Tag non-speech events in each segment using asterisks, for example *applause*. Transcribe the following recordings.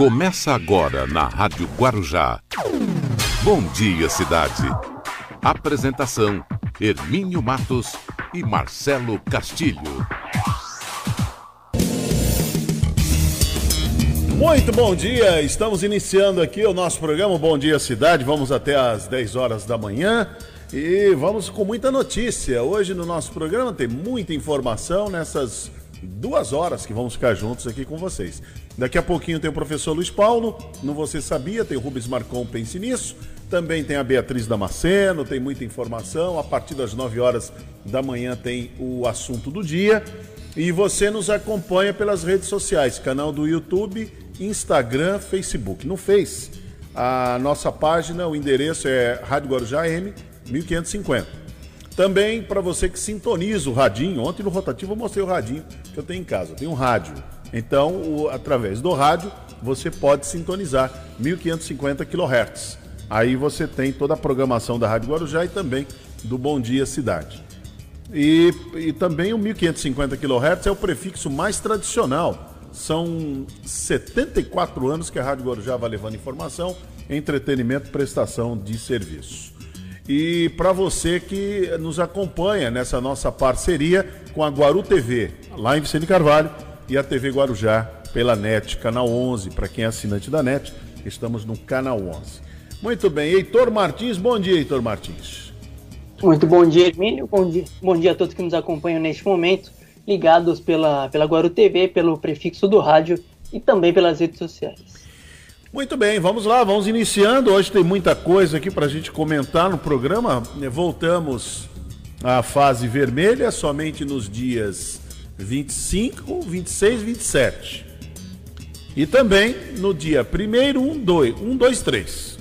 Começa agora na Rádio Guarujá. Bom dia, cidade. Apresentação: Hermínio Matos e Marcelo Castilho. Muito bom dia, estamos iniciando aqui o nosso programa Bom Dia Cidade. Vamos até às 10 horas da manhã e vamos com muita notícia. Hoje no nosso programa tem muita informação nessas duas horas que vamos ficar juntos aqui com vocês. Daqui a pouquinho tem o professor Luiz Paulo, no Você Sabia, tem o Rubens Marcon, pense nisso. Também tem a Beatriz Damasceno, tem muita informação. A partir das 9 horas da manhã tem o assunto do dia. E você nos acompanha pelas redes sociais, canal do YouTube, Instagram, Facebook. No Face, a nossa página, o endereço é Rádio Guarujá M 1550. Também para você que sintoniza o radinho, ontem no rotativo eu mostrei o radinho que eu tenho em casa, eu tenho um rádio. Então, o, através do rádio, você pode sintonizar 1550 kHz. Aí você tem toda a programação da Rádio Guarujá e também do Bom Dia Cidade. E, e também o 1550 kHz é o prefixo mais tradicional. São 74 anos que a Rádio Guarujá vai levando informação, entretenimento prestação de serviço. E para você que nos acompanha nessa nossa parceria com a Guaru TV, lá em Vicente Carvalho, e a TV Guarujá pela NET, canal 11, para quem é assinante da NET, estamos no canal 11. Muito bem, Heitor Martins, bom dia, Heitor Martins. Muito bom dia, Hermínio, bom dia, bom dia a todos que nos acompanham neste momento, ligados pela, pela Guaru TV, pelo prefixo do rádio e também pelas redes sociais. Muito bem, vamos lá, vamos iniciando. Hoje tem muita coisa aqui para a gente comentar no programa. Voltamos à fase vermelha somente nos dias 25, 26, 27. E também no dia 1 1, 2, 1, 2, 3.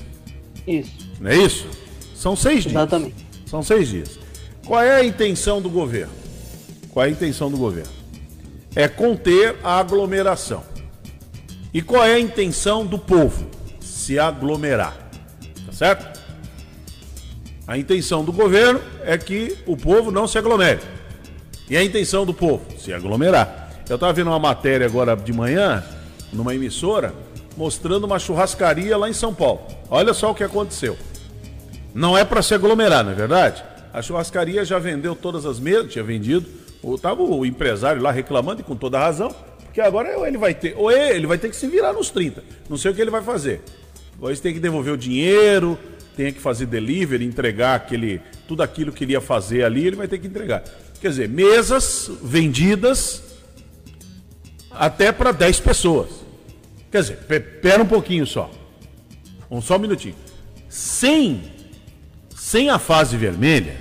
Isso. Não é isso? São seis dias. Exatamente. São seis dias. Qual é a intenção do governo? Qual é a intenção do governo? É conter a aglomeração. E qual é a intenção do povo? Se aglomerar. Tá certo? A intenção do governo é que o povo não se aglomere. E a intenção do povo? Se aglomerar. Eu estava vendo uma matéria agora de manhã, numa emissora, mostrando uma churrascaria lá em São Paulo. Olha só o que aconteceu. Não é para se aglomerar, não é verdade? A churrascaria já vendeu todas as mesas, tinha vendido. Estava o empresário lá reclamando e com toda razão, porque agora ele vai ter, ou ele vai ter que se virar nos 30. Não sei o que ele vai fazer. Ou ele tem que devolver o dinheiro, tem que fazer delivery, entregar aquele, tudo aquilo que ele ia fazer ali, ele vai ter que entregar. Quer dizer, mesas vendidas até para 10 pessoas. Quer dizer, pera um pouquinho só. Um só um minutinho. Sem, sem a fase vermelha,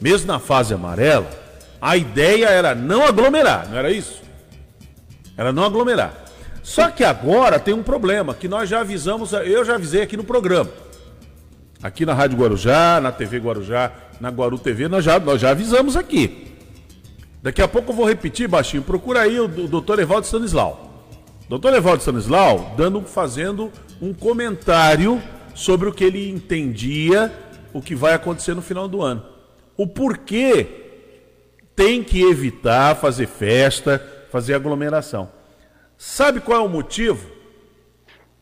mesmo na fase amarela, a ideia era não aglomerar, não era isso? Era não aglomerar. Só que agora tem um problema que nós já avisamos, eu já avisei aqui no programa. Aqui na Rádio Guarujá, na TV Guarujá, na Guaru TV, nós já, nós já avisamos aqui. Daqui a pouco eu vou repetir, baixinho. Procura aí o, o doutor Evaldo Stanislau. Doutor Evaldo Stanislau dando, fazendo um comentário sobre o que ele entendia, o que vai acontecer no final do ano. O porquê tem que evitar fazer festa, fazer aglomeração. Sabe qual é o motivo?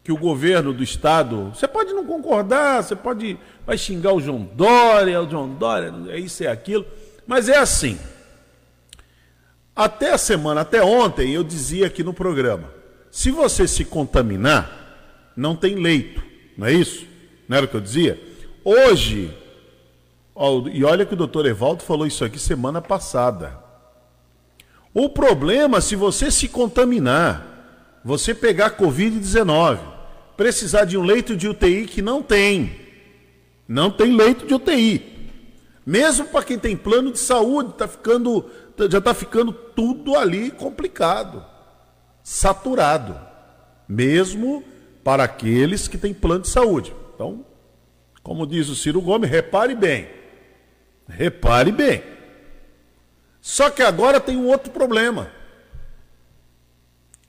Que o governo do estado, você pode não concordar, você pode vai xingar o João Dória, o João Dória, é isso é aquilo, mas é assim. Até a semana, até ontem, eu dizia aqui no programa: se você se contaminar, não tem leito, não é isso? Não era o que eu dizia? Hoje, e olha que o doutor Evaldo falou isso aqui semana passada. O problema, se você se contaminar, você pegar Covid-19, precisar de um leito de UTI que não tem. Não tem leito de UTI. Mesmo para quem tem plano de saúde, está ficando já está ficando tudo ali complicado, saturado, mesmo para aqueles que têm plano de saúde. Então, como diz o Ciro Gomes, repare bem. Repare bem. Só que agora tem um outro problema.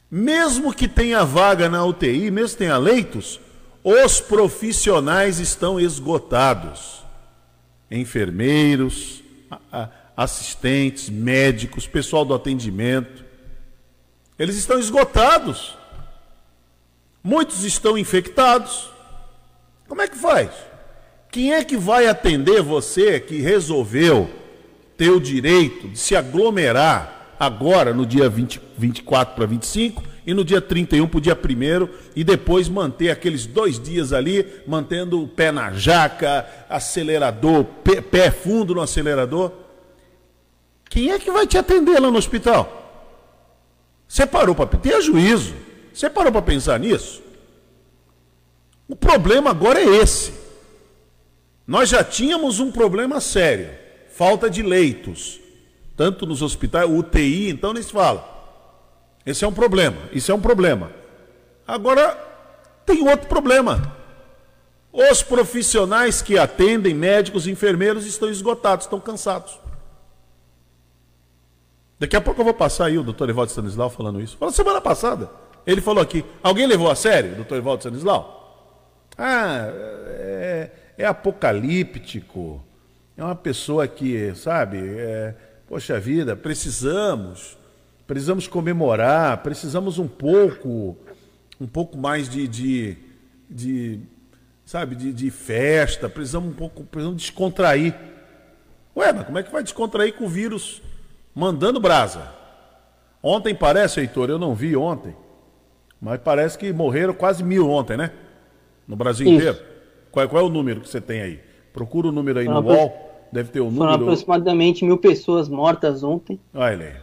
Mesmo que tenha vaga na UTI, mesmo que tenha leitos, os profissionais estão esgotados. Enfermeiros, assistentes, médicos, pessoal do atendimento. Eles estão esgotados. Muitos estão infectados. Como é que faz? Quem é que vai atender você que resolveu ter o direito de se aglomerar agora no dia 20, 24 para 25 e no dia 31 para o dia 1 e depois manter aqueles dois dias ali, mantendo o pé na jaca, acelerador, pé, pé fundo no acelerador? Quem é que vai te atender lá no hospital? Você parou para ter juízo? Você parou para pensar nisso? O problema agora é esse. Nós já tínhamos um problema sério, falta de leitos, tanto nos hospitais, UTI, então nem se fala. Esse é um problema, isso é um problema. Agora tem outro problema. Os profissionais que atendem, médicos e enfermeiros, estão esgotados, estão cansados. Daqui a pouco eu vou passar aí o doutor Evaldo Stanislau falando isso. Falou semana passada. Ele falou aqui. Alguém levou a sério o doutor Evaldo Stanislau? Ah, é, é, apocalíptico. É uma pessoa que, sabe, é, poxa vida, precisamos, precisamos comemorar, precisamos um pouco, um pouco mais de, de, de sabe, de, de festa, precisamos um pouco, precisamos descontrair. Ué, mas como é que vai descontrair com o vírus mandando brasa. Ontem parece, Heitor, eu não vi ontem, mas parece que morreram quase mil ontem, né? No Brasil Isso. inteiro. Qual, qual, é o número que você tem aí? Procura o número aí no UOL, deve ter o um número. Foram aproximadamente mil pessoas mortas ontem. Olha aí.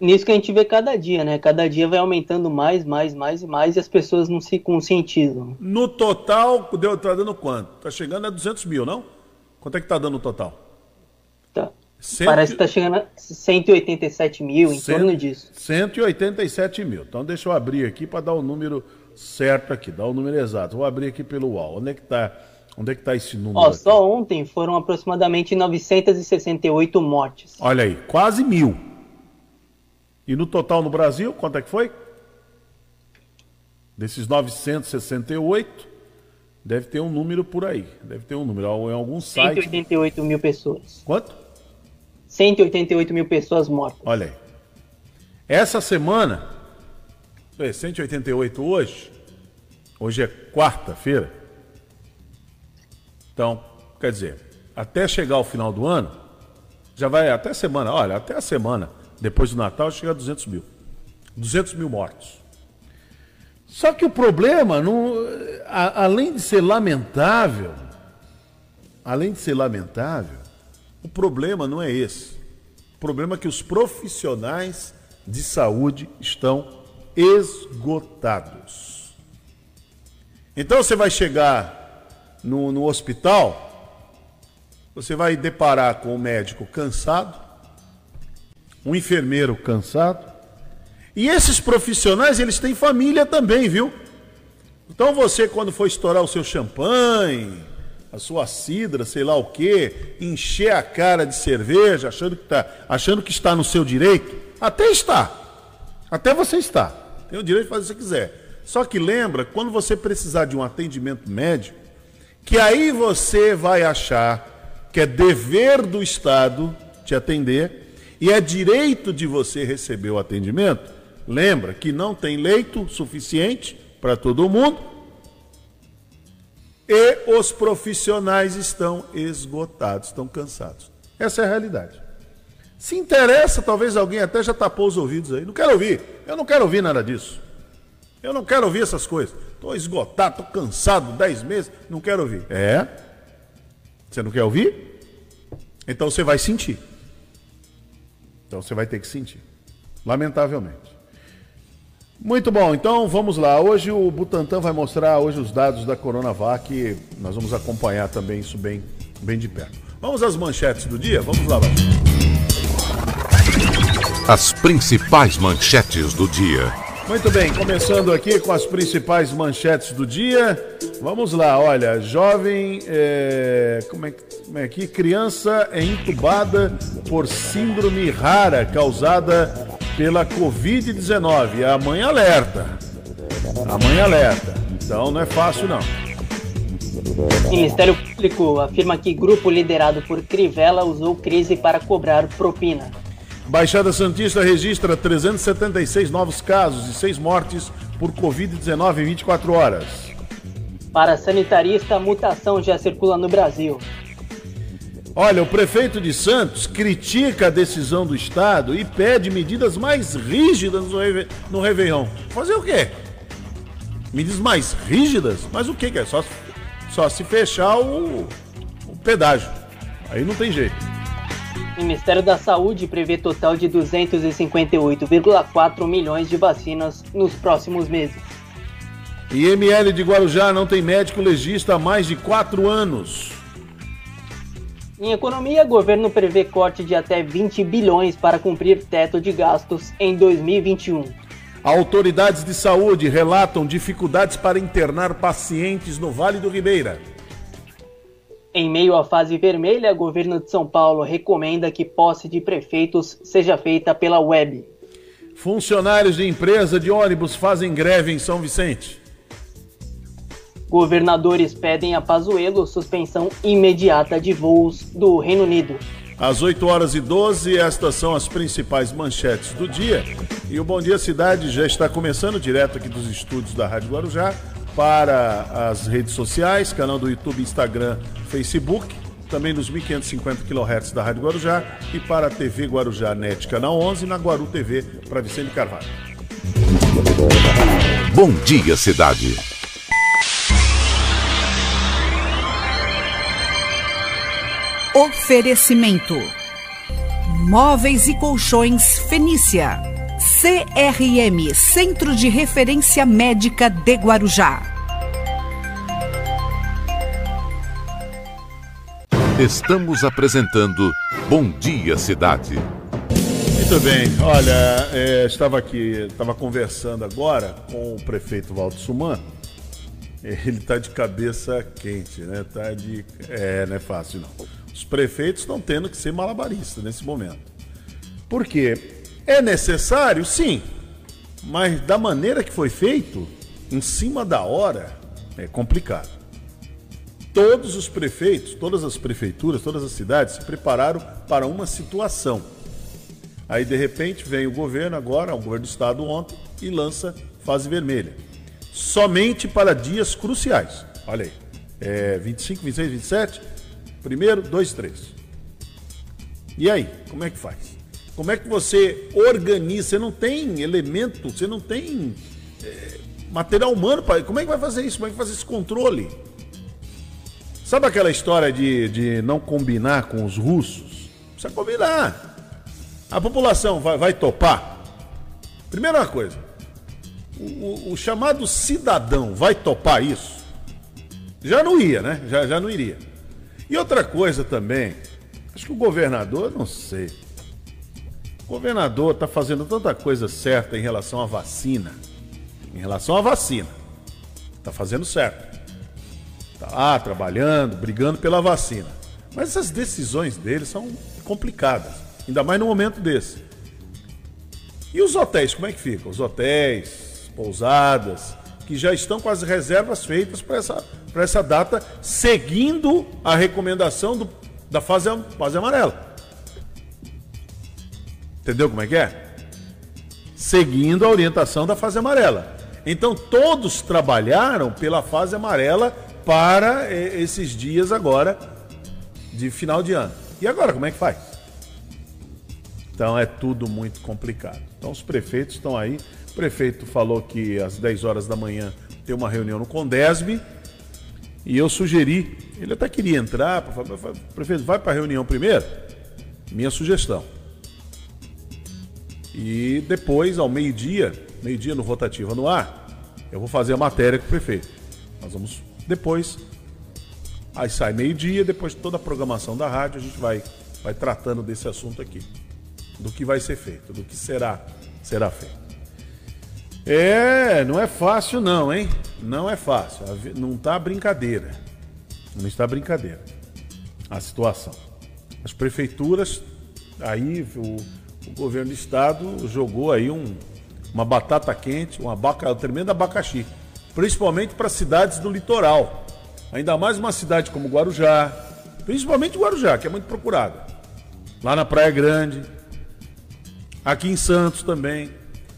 Nisso que a gente vê cada dia, né? Cada dia vai aumentando mais, mais, mais e mais e as pessoas não se conscientizam. No total, deu, tá dando quanto? Tá chegando a 200 mil, não? Quanto é que tá dando no total? Tá. Cento... Parece que está chegando a 187 mil, em Cento... torno disso. 187 mil. Então deixa eu abrir aqui para dar o número certo aqui, dar o número exato. Vou abrir aqui pelo UOL. Onde é que está onde é que tá esse número? Ó, só ontem foram aproximadamente 968 mortes. Olha aí, quase mil. E no total no Brasil, quanto é que foi? Desses 968, deve ter um número por aí. Deve ter um número em algum site. 188 mil pessoas. Quanto? 188 mil pessoas mortas. Olha aí. Essa semana, 188 hoje, hoje é quarta-feira. Então, quer dizer, até chegar ao final do ano, já vai até semana, olha, até a semana, depois do Natal, chega a 200 mil. 200 mil mortos. Só que o problema, não, a, além de ser lamentável, além de ser lamentável, o problema não é esse. O problema é que os profissionais de saúde estão esgotados. Então você vai chegar no, no hospital, você vai deparar com o um médico cansado, um enfermeiro cansado, e esses profissionais, eles têm família também, viu? Então você, quando for estourar o seu champanhe, a sua cidra, sei lá o quê, encher a cara de cerveja, achando que, tá, achando que está no seu direito, até está. Até você está. Tem o direito de fazer o que você quiser. Só que lembra, quando você precisar de um atendimento médico, que aí você vai achar que é dever do Estado te atender e é direito de você receber o atendimento, lembra que não tem leito suficiente para todo mundo, e os profissionais estão esgotados, estão cansados. Essa é a realidade. Se interessa, talvez alguém até já tapou os ouvidos aí. Não quero ouvir. Eu não quero ouvir nada disso. Eu não quero ouvir essas coisas. Estou esgotado, estou cansado, dez meses, não quero ouvir. É? Você não quer ouvir? Então você vai sentir. Então você vai ter que sentir. Lamentavelmente. Muito bom, então vamos lá. Hoje o Butantan vai mostrar hoje os dados da Coronavac. Nós vamos acompanhar também isso bem, bem de perto. Vamos às manchetes do dia? Vamos lá, Baixo. As principais manchetes do dia. Muito bem, começando aqui com as principais manchetes do dia. Vamos lá, olha, jovem, é, como, é, como é que criança é entubada por síndrome rara causada pela Covid-19. A mãe alerta. A mãe alerta. Então não é fácil não. O Ministério Público afirma que grupo liderado por Crivella usou crise para cobrar propina. Baixada Santista registra 376 novos casos e seis mortes por Covid-19 em 24 horas. Para sanitarista, a mutação já circula no Brasil. Olha, o prefeito de Santos critica a decisão do Estado e pede medidas mais rígidas no, Reve... no Réveillon. Fazer o quê? Medidas mais rígidas? Mas o que, que é? Só, só se fechar o, o pedágio. Aí não tem jeito. O Ministério da Saúde prevê total de 258,4 milhões de vacinas nos próximos meses. IML de Guarujá não tem médico legista há mais de quatro anos. Em economia, governo prevê corte de até 20 bilhões para cumprir teto de gastos em 2021. Autoridades de saúde relatam dificuldades para internar pacientes no Vale do Ribeira. Em meio à fase vermelha, o governo de São Paulo recomenda que posse de prefeitos seja feita pela web. Funcionários de empresa de ônibus fazem greve em São Vicente. Governadores pedem a Pazuello suspensão imediata de voos do Reino Unido. Às 8 horas e 12, estas são as principais manchetes do dia. E o Bom Dia Cidade já está começando direto aqui dos estúdios da Rádio Guarujá para as redes sociais, canal do YouTube, Instagram, Facebook, também nos 1550 kHz da Rádio Guarujá e para a TV Guarujá Net, canal 11, na Guaru TV, para Vicente Carvalho. Bom Dia Cidade. Oferecimento: Móveis e Colchões Fenícia. CRM Centro de Referência Médica de Guarujá. Estamos apresentando Bom Dia Cidade. Muito bem, olha, é, estava aqui, estava conversando agora com o prefeito Valdo Suman. Ele está de cabeça quente, né? Tá de, é, não é fácil não. Os prefeitos estão tendo que ser malabaristas nesse momento. Por quê? É necessário, sim, mas da maneira que foi feito, em cima da hora, é complicado. Todos os prefeitos, todas as prefeituras, todas as cidades se prepararam para uma situação. Aí, de repente, vem o governo agora, o governo do estado ontem, e lança fase vermelha. Somente para dias cruciais. Olha aí. É 25, 26, 27, Primeiro, dois, três. E aí, como é que faz? Como é que você organiza? Você não tem elemento, você não tem é, material humano para. Como é que vai fazer isso? Como é que vai fazer esse controle? Sabe aquela história de, de não combinar com os russos? Precisa combinar. A população vai, vai topar? Primeira coisa, o, o, o chamado cidadão vai topar isso? Já não ia, né? Já, já não iria. E outra coisa também, acho que o governador, não sei. O governador está fazendo tanta coisa certa em relação à vacina. Em relação à vacina. Está fazendo certo. Está lá trabalhando, brigando pela vacina. Mas essas decisões dele são complicadas. Ainda mais no momento desse. E os hotéis, como é que ficam? Os hotéis, pousadas, que já estão com as reservas feitas para essa, essa data, seguindo a recomendação do, da fase, fase amarela. Entendeu como é que é? Seguindo a orientação da fase amarela. Então todos trabalharam pela fase amarela para esses dias agora de final de ano. E agora, como é que faz? Então é tudo muito complicado. Então os prefeitos estão aí prefeito falou que às 10 horas da manhã tem uma reunião no Condesb. E eu sugeri, ele até queria entrar, prefeito, vai para a reunião primeiro? Minha sugestão. E depois, ao meio-dia, meio-dia no Rotativa no ar, eu vou fazer a matéria com o prefeito. Nós vamos depois. Aí sai meio-dia, depois de toda a programação da rádio, a gente vai, vai tratando desse assunto aqui. Do que vai ser feito, do que será, será feito. É, não é fácil não, hein? Não é fácil. Não tá brincadeira. Não está brincadeira. A situação. As prefeituras, aí o, o governo do estado jogou aí um, uma batata quente, um, abaca, um tremendo abacaxi. Principalmente para cidades do litoral. Ainda mais uma cidade como Guarujá. Principalmente Guarujá, que é muito procurada. Lá na Praia Grande. Aqui em Santos também.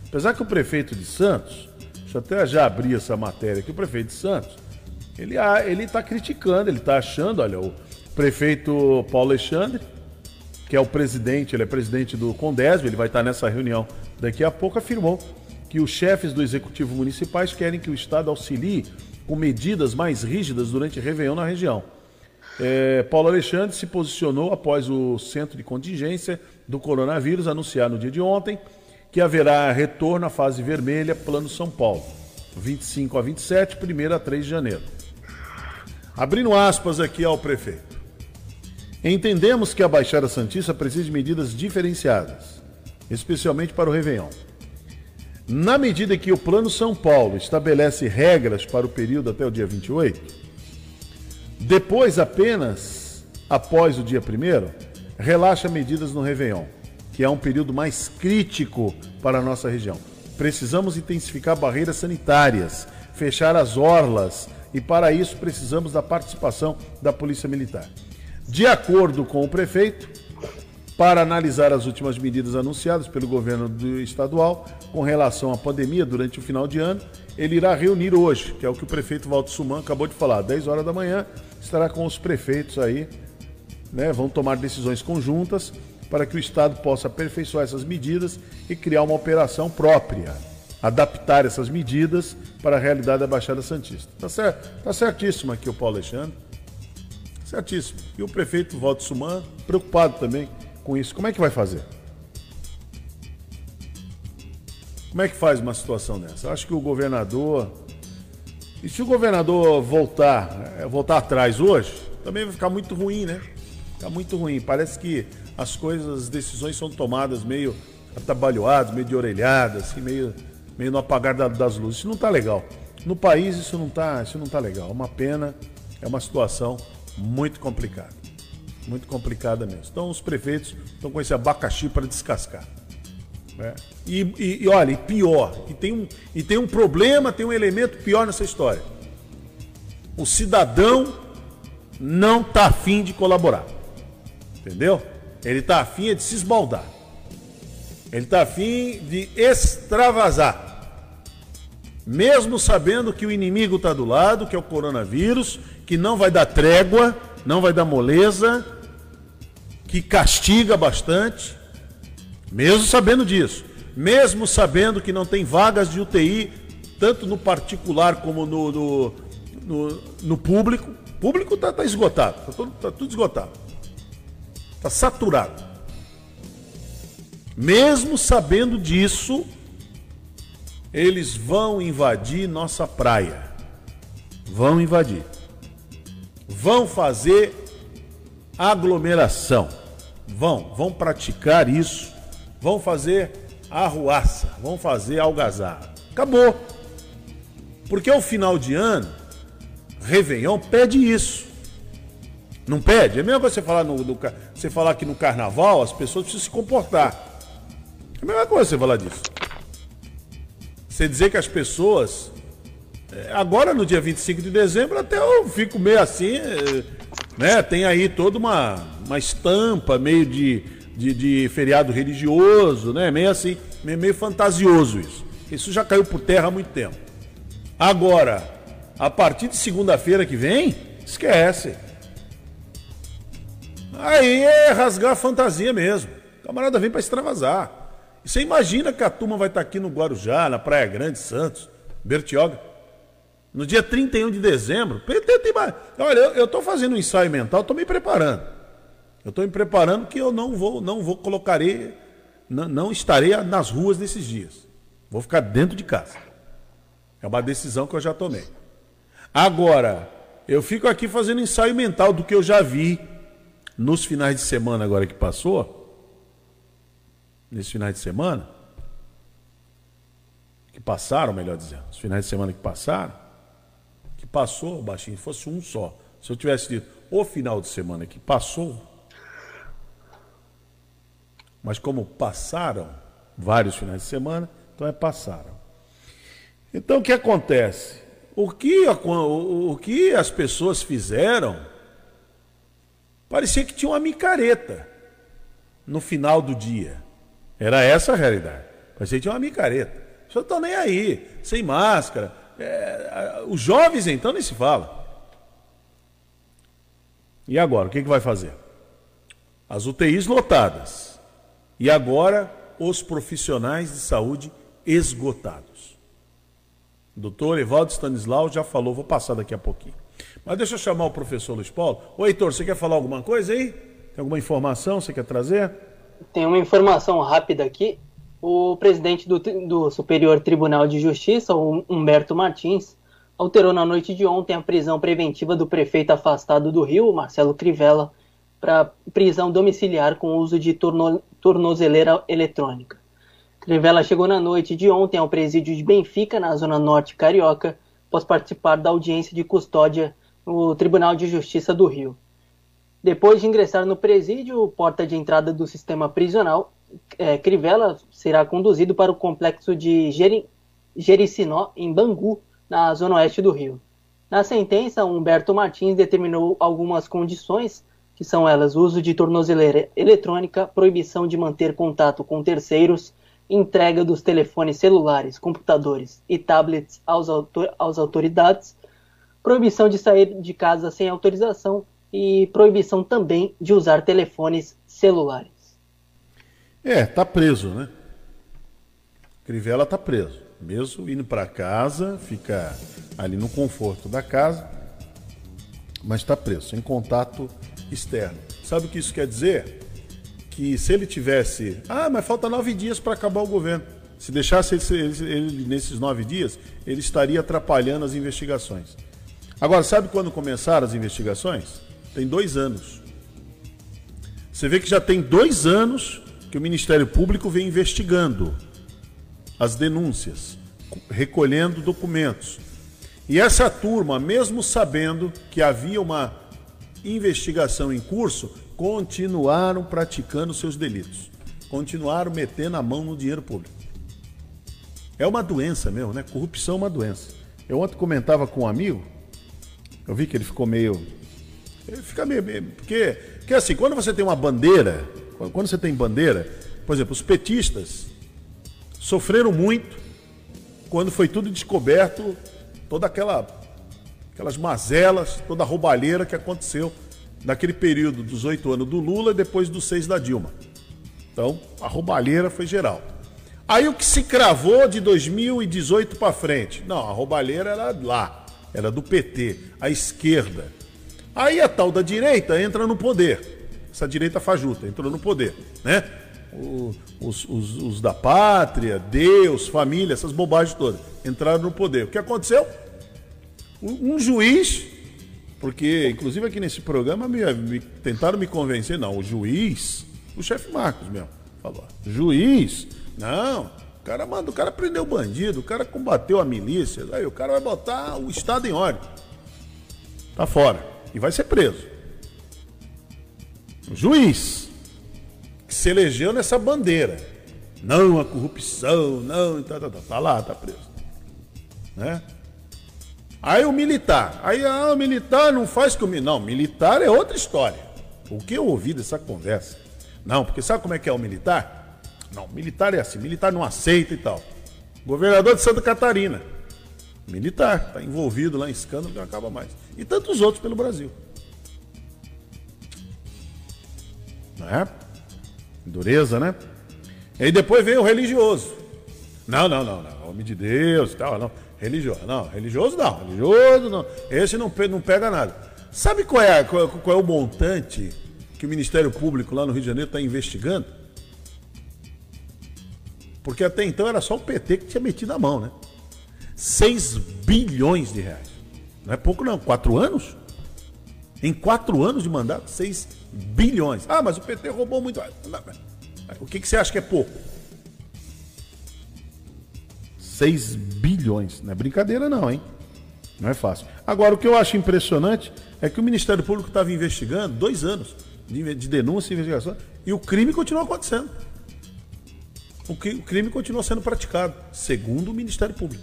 Apesar que o prefeito de Santos deixa eu até já abrir essa matéria aqui, o prefeito de Santos, ele ele está criticando, ele está achando, olha, o prefeito Paulo Alexandre, que é o presidente, ele é presidente do Condesb, ele vai estar nessa reunião daqui a pouco, afirmou que os chefes do executivo municipais querem que o Estado auxilie com medidas mais rígidas durante Réveillon na região. É, Paulo Alexandre se posicionou após o centro de contingência do coronavírus anunciar no dia de ontem que haverá retorno à fase vermelha Plano São Paulo, 25 a 27, 1 a 3 de janeiro. Abrindo aspas aqui ao prefeito. Entendemos que a Baixada Santista precisa de medidas diferenciadas, especialmente para o Réveillon. Na medida que o Plano São Paulo estabelece regras para o período até o dia 28, depois apenas após o dia 1 relaxa medidas no Réveillon, que é um período mais crítico para a nossa região. Precisamos intensificar barreiras sanitárias, fechar as orlas e para isso precisamos da participação da Polícia Militar. De acordo com o prefeito, para analisar as últimas medidas anunciadas pelo governo estadual com relação à pandemia durante o final de ano, ele irá reunir hoje, que é o que o prefeito Walter Suman acabou de falar, 10 horas da manhã, estará com os prefeitos aí, né, vão tomar decisões conjuntas para que o estado possa aperfeiçoar essas medidas e criar uma operação própria, adaptar essas medidas para a realidade da Baixada Santista. Tá certo? Tá certíssimo aqui o Paulo Alexandre. Certíssimo. E o prefeito Walter Suman, preocupado também com isso. Como é que vai fazer? Como é que faz uma situação dessa? Acho que o governador. E se o governador voltar, é, voltar atrás hoje, também vai ficar muito ruim, né? Ficar muito ruim. Parece que as coisas, as decisões são tomadas meio atabalhoadas, meio de orelhada, assim, meio, meio no apagar das luzes. Isso não está legal. No país isso não está isso não tá legal. É uma pena, é uma situação muito complicado. Muito complicada mesmo. Então os prefeitos estão com esse abacaxi para descascar. Né? E, e, e, olha, e pior, e tem, um, e tem um problema, tem um elemento pior nessa história. O cidadão não está afim de colaborar. Entendeu? Ele está afim de se esbaldar. Ele está afim de extravasar. Mesmo sabendo que o inimigo está do lado, que é o coronavírus, que não vai dar trégua, não vai dar moleza, que castiga bastante, mesmo sabendo disso, mesmo sabendo que não tem vagas de UTI, tanto no particular como no, no, no, no público. O público está tá esgotado, está tá tudo esgotado, está saturado. Mesmo sabendo disso, eles vão invadir nossa praia. Vão invadir vão fazer aglomeração. Vão, vão praticar isso, vão fazer arruaça, vão fazer algazarra. Acabou. Porque o final de ano, Réveillon pede isso. Não pede? É mesmo você falar, no, no, você falar que no carnaval as pessoas precisam se comportar. É a mesma coisa você falar disso. Você dizer que as pessoas agora, no dia 25 de dezembro, até eu fico meio assim, é, né? Tem aí toda uma, uma estampa meio de, de, de feriado religioso, né? Meio assim, meio, meio fantasioso isso. Isso já caiu por terra há muito tempo. Agora, a partir de segunda-feira que vem, esquece. Aí é rasgar a fantasia mesmo. O camarada vem para extravasar. E você imagina que a turma vai estar tá aqui no Guarujá, na Praia Grande, Santos, Bertioga. No dia 31 de dezembro, olha, eu estou fazendo um ensaio mental, estou me preparando. Eu estou me preparando que eu não vou, não vou colocarei, não, não estarei nas ruas nesses dias. Vou ficar dentro de casa. É uma decisão que eu já tomei. Agora, eu fico aqui fazendo ensaio mental do que eu já vi nos finais de semana agora que passou. Nesses finais de semana. Que passaram, melhor dizendo. Os finais de semana que passaram passou, baixinho, fosse um só. Se eu tivesse dito o final de semana que passou, mas como passaram vários finais de semana, então é passaram. Então o que acontece? O que, o, o que as pessoas fizeram parecia que tinha uma micareta no final do dia. Era essa a realidade. Parecia que tinha uma micareta. Só estão nem aí, sem máscara. É, os jovens, então, nem se fala. E agora, o que, que vai fazer? As UTIs lotadas. E agora, os profissionais de saúde esgotados. O doutor Evaldo Stanislau já falou, vou passar daqui a pouquinho. Mas deixa eu chamar o professor Luiz Paulo. Ô, Heitor, você quer falar alguma coisa aí? Tem alguma informação você quer trazer? Tem uma informação rápida aqui. O presidente do, do Superior Tribunal de Justiça, Humberto Martins, alterou na noite de ontem a prisão preventiva do prefeito afastado do Rio, Marcelo Crivella, para prisão domiciliar com uso de torno, tornozeleira eletrônica. Crivella chegou na noite de ontem ao presídio de Benfica, na zona norte carioca, após participar da audiência de custódia no Tribunal de Justiça do Rio. Depois de ingressar no presídio, porta de entrada do sistema prisional, é, Crivella será conduzido para o complexo de Jericinó, em Bangu, na zona oeste do Rio. Na sentença, Humberto Martins determinou algumas condições, que são elas uso de tornozeleira eletrônica, proibição de manter contato com terceiros, entrega dos telefones celulares, computadores e tablets aos, autor às autoridades, proibição de sair de casa sem autorização e proibição também de usar telefones celulares. É, tá preso, né? Crivella tá preso. Mesmo indo para casa, fica ali no conforto da casa, mas está preso, sem contato externo. Sabe o que isso quer dizer? que se ele tivesse. Ah, mas falta nove dias para acabar o governo. Se deixasse ele, ele, nesses nove dias, ele estaria atrapalhando as investigações. Agora, sabe quando começaram as investigações? Tem dois anos. Você vê que já tem dois anos que o Ministério Público vem investigando as denúncias, recolhendo documentos. E essa turma, mesmo sabendo que havia uma investigação em curso, continuaram praticando seus delitos. Continuaram metendo a mão no dinheiro público. É uma doença mesmo, né? Corrupção é uma doença. Eu ontem comentava com um amigo, eu vi que ele ficou meio. Ele fica meio. porque, porque assim, quando você tem uma bandeira, quando você tem bandeira, por exemplo, os petistas sofreram muito quando foi tudo descoberto, toda aquela aquelas mazelas, toda a roubalheira que aconteceu naquele período dos oito anos do Lula e depois dos seis da Dilma. Então, a roubalheira foi geral. Aí o que se cravou de 2018 para frente? Não, a roubalheira era lá, era do PT, a esquerda. Aí a tal da direita entra no poder. Essa direita fajuta entrou no poder, né? O, os, os, os da pátria, Deus, família, essas bobagens todas entraram no poder. O que aconteceu? Um, um juiz porque, inclusive aqui nesse programa, me, me, tentaram me convencer, não, o juiz, o chefe Marcos mesmo, falou, juiz, não, o cara manda, o cara prendeu o bandido, o cara combateu a milícia, aí o cara vai botar o Estado em ordem. Tá fora. E vai ser preso. Juiz, que se elegeu nessa bandeira. Não a corrupção, não, tá, tá, tá, tá lá, tá preso. Né? Aí o militar. Aí ah, o militar não faz comigo. Não, militar é outra história. O que eu ouvi dessa conversa? Não, porque sabe como é que é o militar? Não, militar é assim, militar não aceita e tal. Governador de Santa Catarina. Militar, está envolvido lá em escândalo não acaba mais. E tantos outros pelo Brasil. Não é? Dureza, né? E aí depois vem o religioso. Não, não, não, não. Homem de Deus e tal, não. Religioso. Não, religioso não. Religioso não. Esse não, não pega nada. Sabe qual é, qual, qual é o montante que o Ministério Público lá no Rio de Janeiro está investigando? Porque até então era só o PT que tinha metido a mão, né? 6 bilhões de reais. Não é pouco não, quatro anos? Em quatro anos de mandato, 6 bilhões. Ah, mas o PT roubou muito. O que, que você acha que é pouco? 6 bilhões. Não é brincadeira, não, hein? Não é fácil. Agora, o que eu acho impressionante é que o Ministério Público estava investigando dois anos de, de denúncia e investigação e o crime continua acontecendo. O crime continua sendo praticado, segundo o Ministério Público.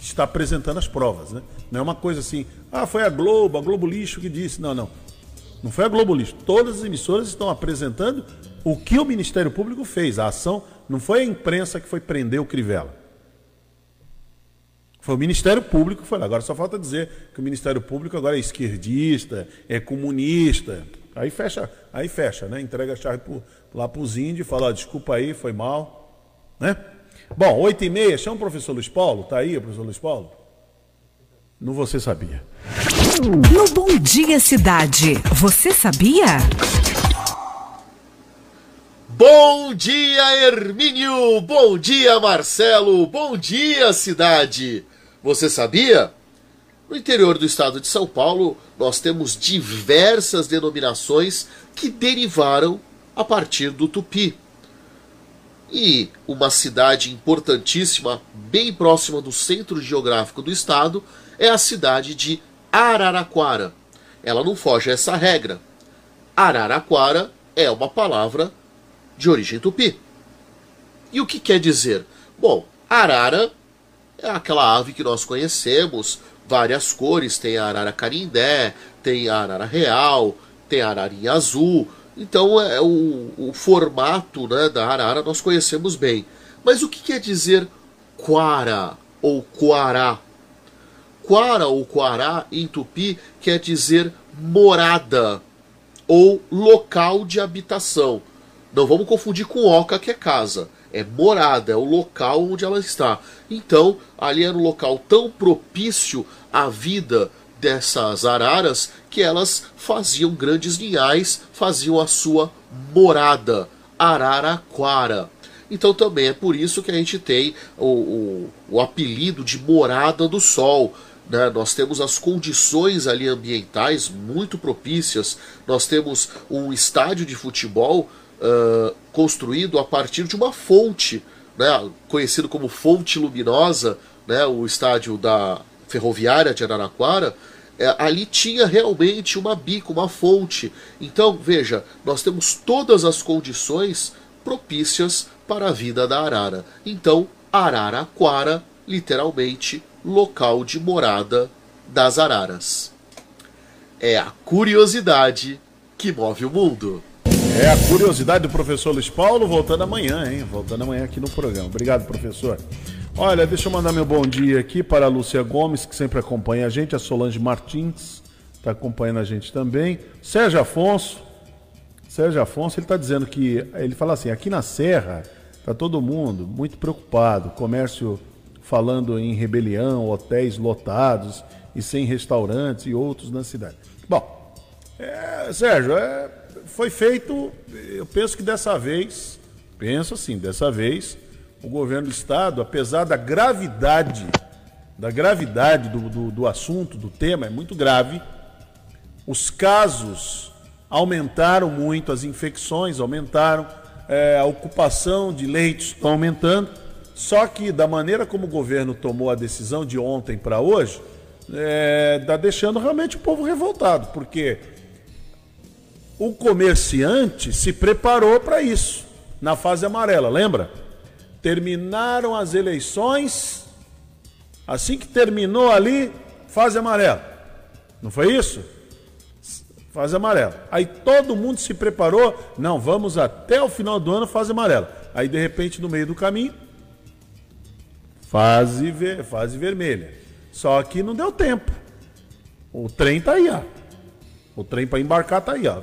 Está apresentando as provas, né? Não é uma coisa assim, ah, foi a Globo, a Globo Lixo que disse. Não, não. Não foi a Globo Lixo. Todas as emissoras estão apresentando o que o Ministério Público fez. A ação não foi a imprensa que foi prender o Crivella. Foi o Ministério Público que foi lá. Agora só falta dizer que o Ministério Público agora é esquerdista, é comunista. Aí fecha, aí fecha, né? Entrega a chave pro, lá para os índios e fala, desculpa aí, foi mal. Né? Bom, oito e meia, chama o professor Luiz Paulo. Tá aí o professor Luiz Paulo? Não você sabia. No Bom Dia Cidade, você sabia? Bom dia, Hermínio! Bom dia, Marcelo! Bom dia, cidade! Você sabia? No interior do estado de São Paulo, nós temos diversas denominações que derivaram a partir do tupi. E uma cidade importantíssima, bem próxima do centro geográfico do estado, é a cidade de Araraquara. Ela não foge a essa regra. Araraquara é uma palavra de origem tupi. E o que quer dizer? Bom, arara é aquela ave que nós conhecemos, várias cores, tem a arara carindé, tem a arara real, tem a ararinha azul. Então é o, o formato né, da arara nós conhecemos bem. Mas o que quer dizer quara ou quará? Quara ou quará em tupi quer dizer morada ou local de habitação. Não vamos confundir com oca, que é casa. É morada, é o local onde ela está. Então, ali era um local tão propício à vida dessas araras que elas faziam grandes ninhais, faziam a sua morada, Araraquara. Então também é por isso que a gente tem o, o, o apelido de Morada do Sol. Né? Nós temos as condições ali ambientais muito propícias. Nós temos um estádio de futebol uh, construído a partir de uma fonte, né, conhecido como fonte luminosa, né, o estádio da ferroviária de Araraquara, é, ali tinha realmente uma bica, uma fonte. Então, veja, nós temos todas as condições propícias para a vida da arara. Então, Araraquara, literalmente, local de morada das araras. É a curiosidade que move o mundo. É a curiosidade do professor Luiz Paulo, voltando amanhã, hein? Voltando amanhã aqui no programa. Obrigado, professor. Olha, deixa eu mandar meu bom dia aqui para a Lúcia Gomes, que sempre acompanha a gente, a Solange Martins, está acompanhando a gente também. Sérgio Afonso. Sérgio Afonso, ele está dizendo que. Ele fala assim: aqui na Serra, está todo mundo muito preocupado, comércio falando em rebelião, hotéis lotados e sem restaurantes e outros na cidade. Bom, é, Sérgio, é, foi feito, eu penso que dessa vez, penso assim, dessa vez, o governo do estado, apesar da gravidade, da gravidade do, do, do assunto, do tema, é muito grave, os casos aumentaram muito, as infecções aumentaram, é, a ocupação de leitos está aumentando, só que da maneira como o governo tomou a decisão de ontem para hoje, está é, tá deixando realmente o povo revoltado, porque o comerciante se preparou para isso na fase amarela, lembra? Terminaram as eleições, assim que terminou ali, fase amarela. Não foi isso? Fase amarela. Aí todo mundo se preparou, não, vamos até o final do ano, fase amarela. Aí de repente, no meio do caminho, fase, ver, fase vermelha. Só que não deu tempo. O trem tá aí, ó. O trem para embarcar tá aí, ó.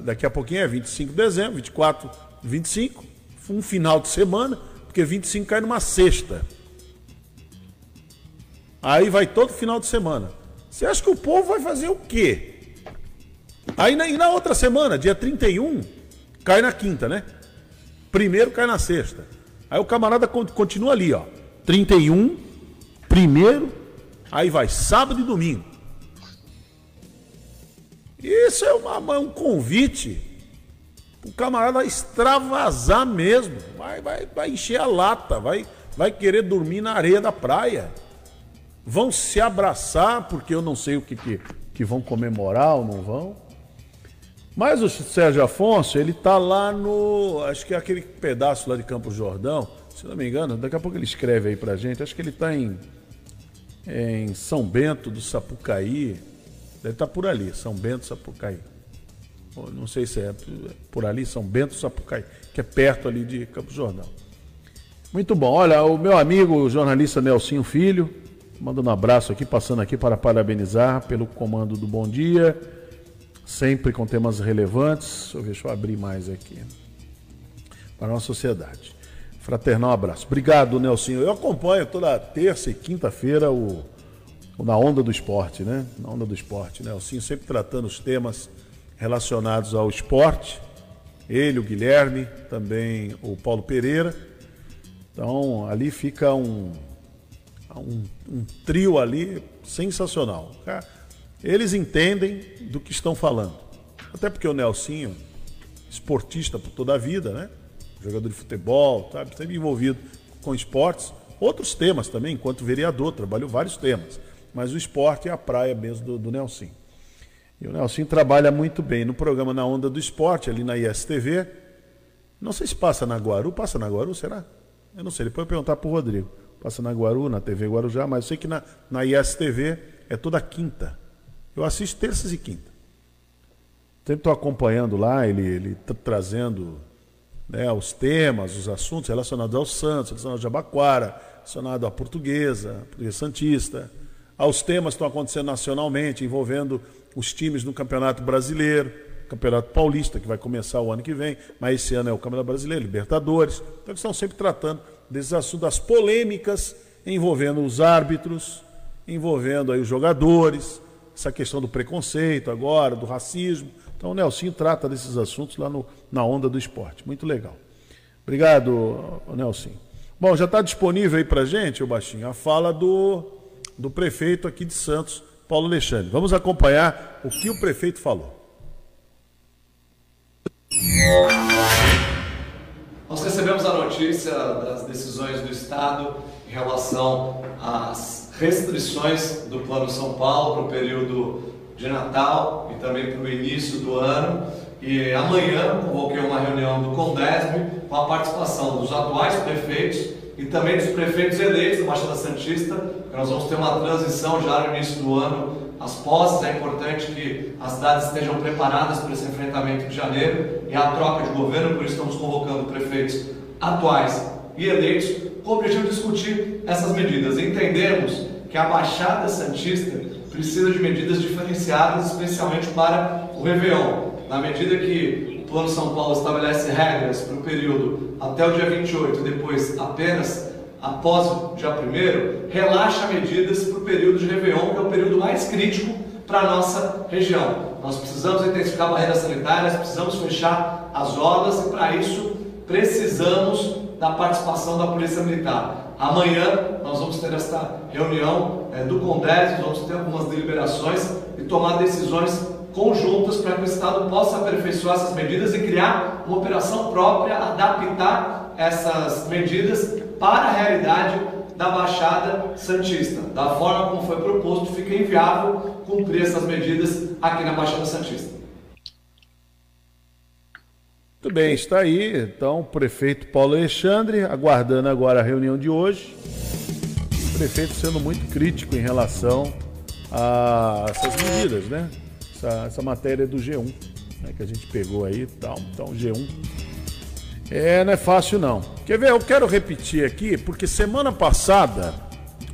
Daqui a pouquinho é 25 de dezembro, 24, 25. Um final de semana, porque 25 cai numa sexta. Aí vai todo final de semana. Você acha que o povo vai fazer o quê? Aí na, na outra semana, dia 31, cai na quinta, né? Primeiro cai na sexta. Aí o camarada continua ali, ó. 31, primeiro, aí vai sábado e domingo. Isso é uma, um convite o camarada extravasar mesmo. Vai, vai, vai encher a lata, vai, vai querer dormir na areia da praia. Vão se abraçar, porque eu não sei o que, que, que vão comemorar ou não vão. Mas o Sérgio Afonso, ele tá lá no. Acho que é aquele pedaço lá de Campos Jordão. Se não me engano, daqui a pouco ele escreve aí pra gente. Acho que ele tá em, em São Bento do Sapucaí. Deve estar por ali, São Bento, Sapucaí. Não sei se é por ali, São Bento, Sapucaí, que é perto ali de Campos Jordão. Muito bom. Olha, o meu amigo, o jornalista Nelsinho Filho, mandando um abraço aqui, passando aqui para parabenizar pelo comando do Bom Dia, sempre com temas relevantes. Deixa eu abrir mais aqui. Para a nossa sociedade. Fraternal abraço. Obrigado, Nelsinho. Eu acompanho toda terça e quinta-feira o, o Na Onda do Esporte, né? Na Onda do Esporte. Nelsinho sempre tratando os temas relacionados ao esporte. Ele, o Guilherme, também o Paulo Pereira. Então, ali fica um, um, um trio ali sensacional. Eles entendem do que estão falando. Até porque o Nelsinho, esportista por toda a vida, né? Jogador de futebol, sabe? sempre envolvido com esportes. Outros temas também, enquanto vereador, trabalhou vários temas. Mas o esporte é a praia mesmo do, do Nelson. E o Nelson trabalha muito bem no programa Na Onda do Esporte, ali na ISTV. Não sei se passa na Guaru. Passa na Guaru, será? Eu não sei, depois eu perguntar para o Rodrigo. Passa na Guaru, na TV Guarujá, mas eu sei que na, na ISTV é toda quinta. Eu assisto terças e quinta. Sempre estou acompanhando lá, ele, ele tá trazendo né, os temas, os assuntos relacionados ao Santos, relacionados ao Jabaquara, relacionado à portuguesa, portuguesa santista, aos temas que estão acontecendo nacionalmente, envolvendo os times no Campeonato Brasileiro, Campeonato Paulista, que vai começar o ano que vem, mas esse ano é o Campeonato Brasileiro, Libertadores. Então eles estão sempre tratando desses assuntos, das polêmicas envolvendo os árbitros, envolvendo aí os jogadores, essa questão do preconceito agora, do racismo. Então o Nelsinho trata desses assuntos lá no, na onda do esporte. Muito legal. Obrigado, Nelsinho. Bom, já está disponível aí para gente, o Baixinho, a fala do, do prefeito aqui de Santos, Paulo Alexandre. Vamos acompanhar o que o prefeito falou. Nós recebemos a notícia das decisões do Estado em relação às restrições do Plano São Paulo para o período de Natal e também para o início do ano. E amanhã convoquei uma reunião do Condesb com a participação dos atuais prefeitos e também dos prefeitos eleitos da Baixada Santista, nós vamos ter uma transição já no início do ano. As posses, é importante que as cidades estejam preparadas para esse enfrentamento de janeiro e a troca de governo, por isso estamos convocando prefeitos atuais e eleitos com o objetivo de discutir essas medidas. Entendemos que a Baixada Santista precisa de medidas diferenciadas, especialmente para o Réveillon. Na medida que o Plano São Paulo estabelece regras para o período até o dia 28 e depois apenas após o dia 1 relaxa medidas para o período de Réveillon, que é o período mais crítico para a nossa região. Nós precisamos intensificar barreiras sanitárias, precisamos fechar as obras e para isso precisamos da participação da Polícia Militar. Amanhã nós vamos ter esta reunião é, do Congresso, vamos ter algumas deliberações e tomar decisões conjuntas para que o Estado possa aperfeiçoar essas medidas e criar uma operação própria, adaptar essas medidas para a realidade da Baixada Santista. Da forma como foi proposto, fica inviável cumprir essas medidas aqui na Baixada Santista. Muito bem, está aí então o prefeito Paulo Alexandre, aguardando agora a reunião de hoje. Prefeito sendo muito crítico em relação a essas medidas, né? Essa, essa matéria do G1, né, que a gente pegou aí tal. Então, G1. É, não é fácil não. Quer ver? Eu quero repetir aqui, porque semana passada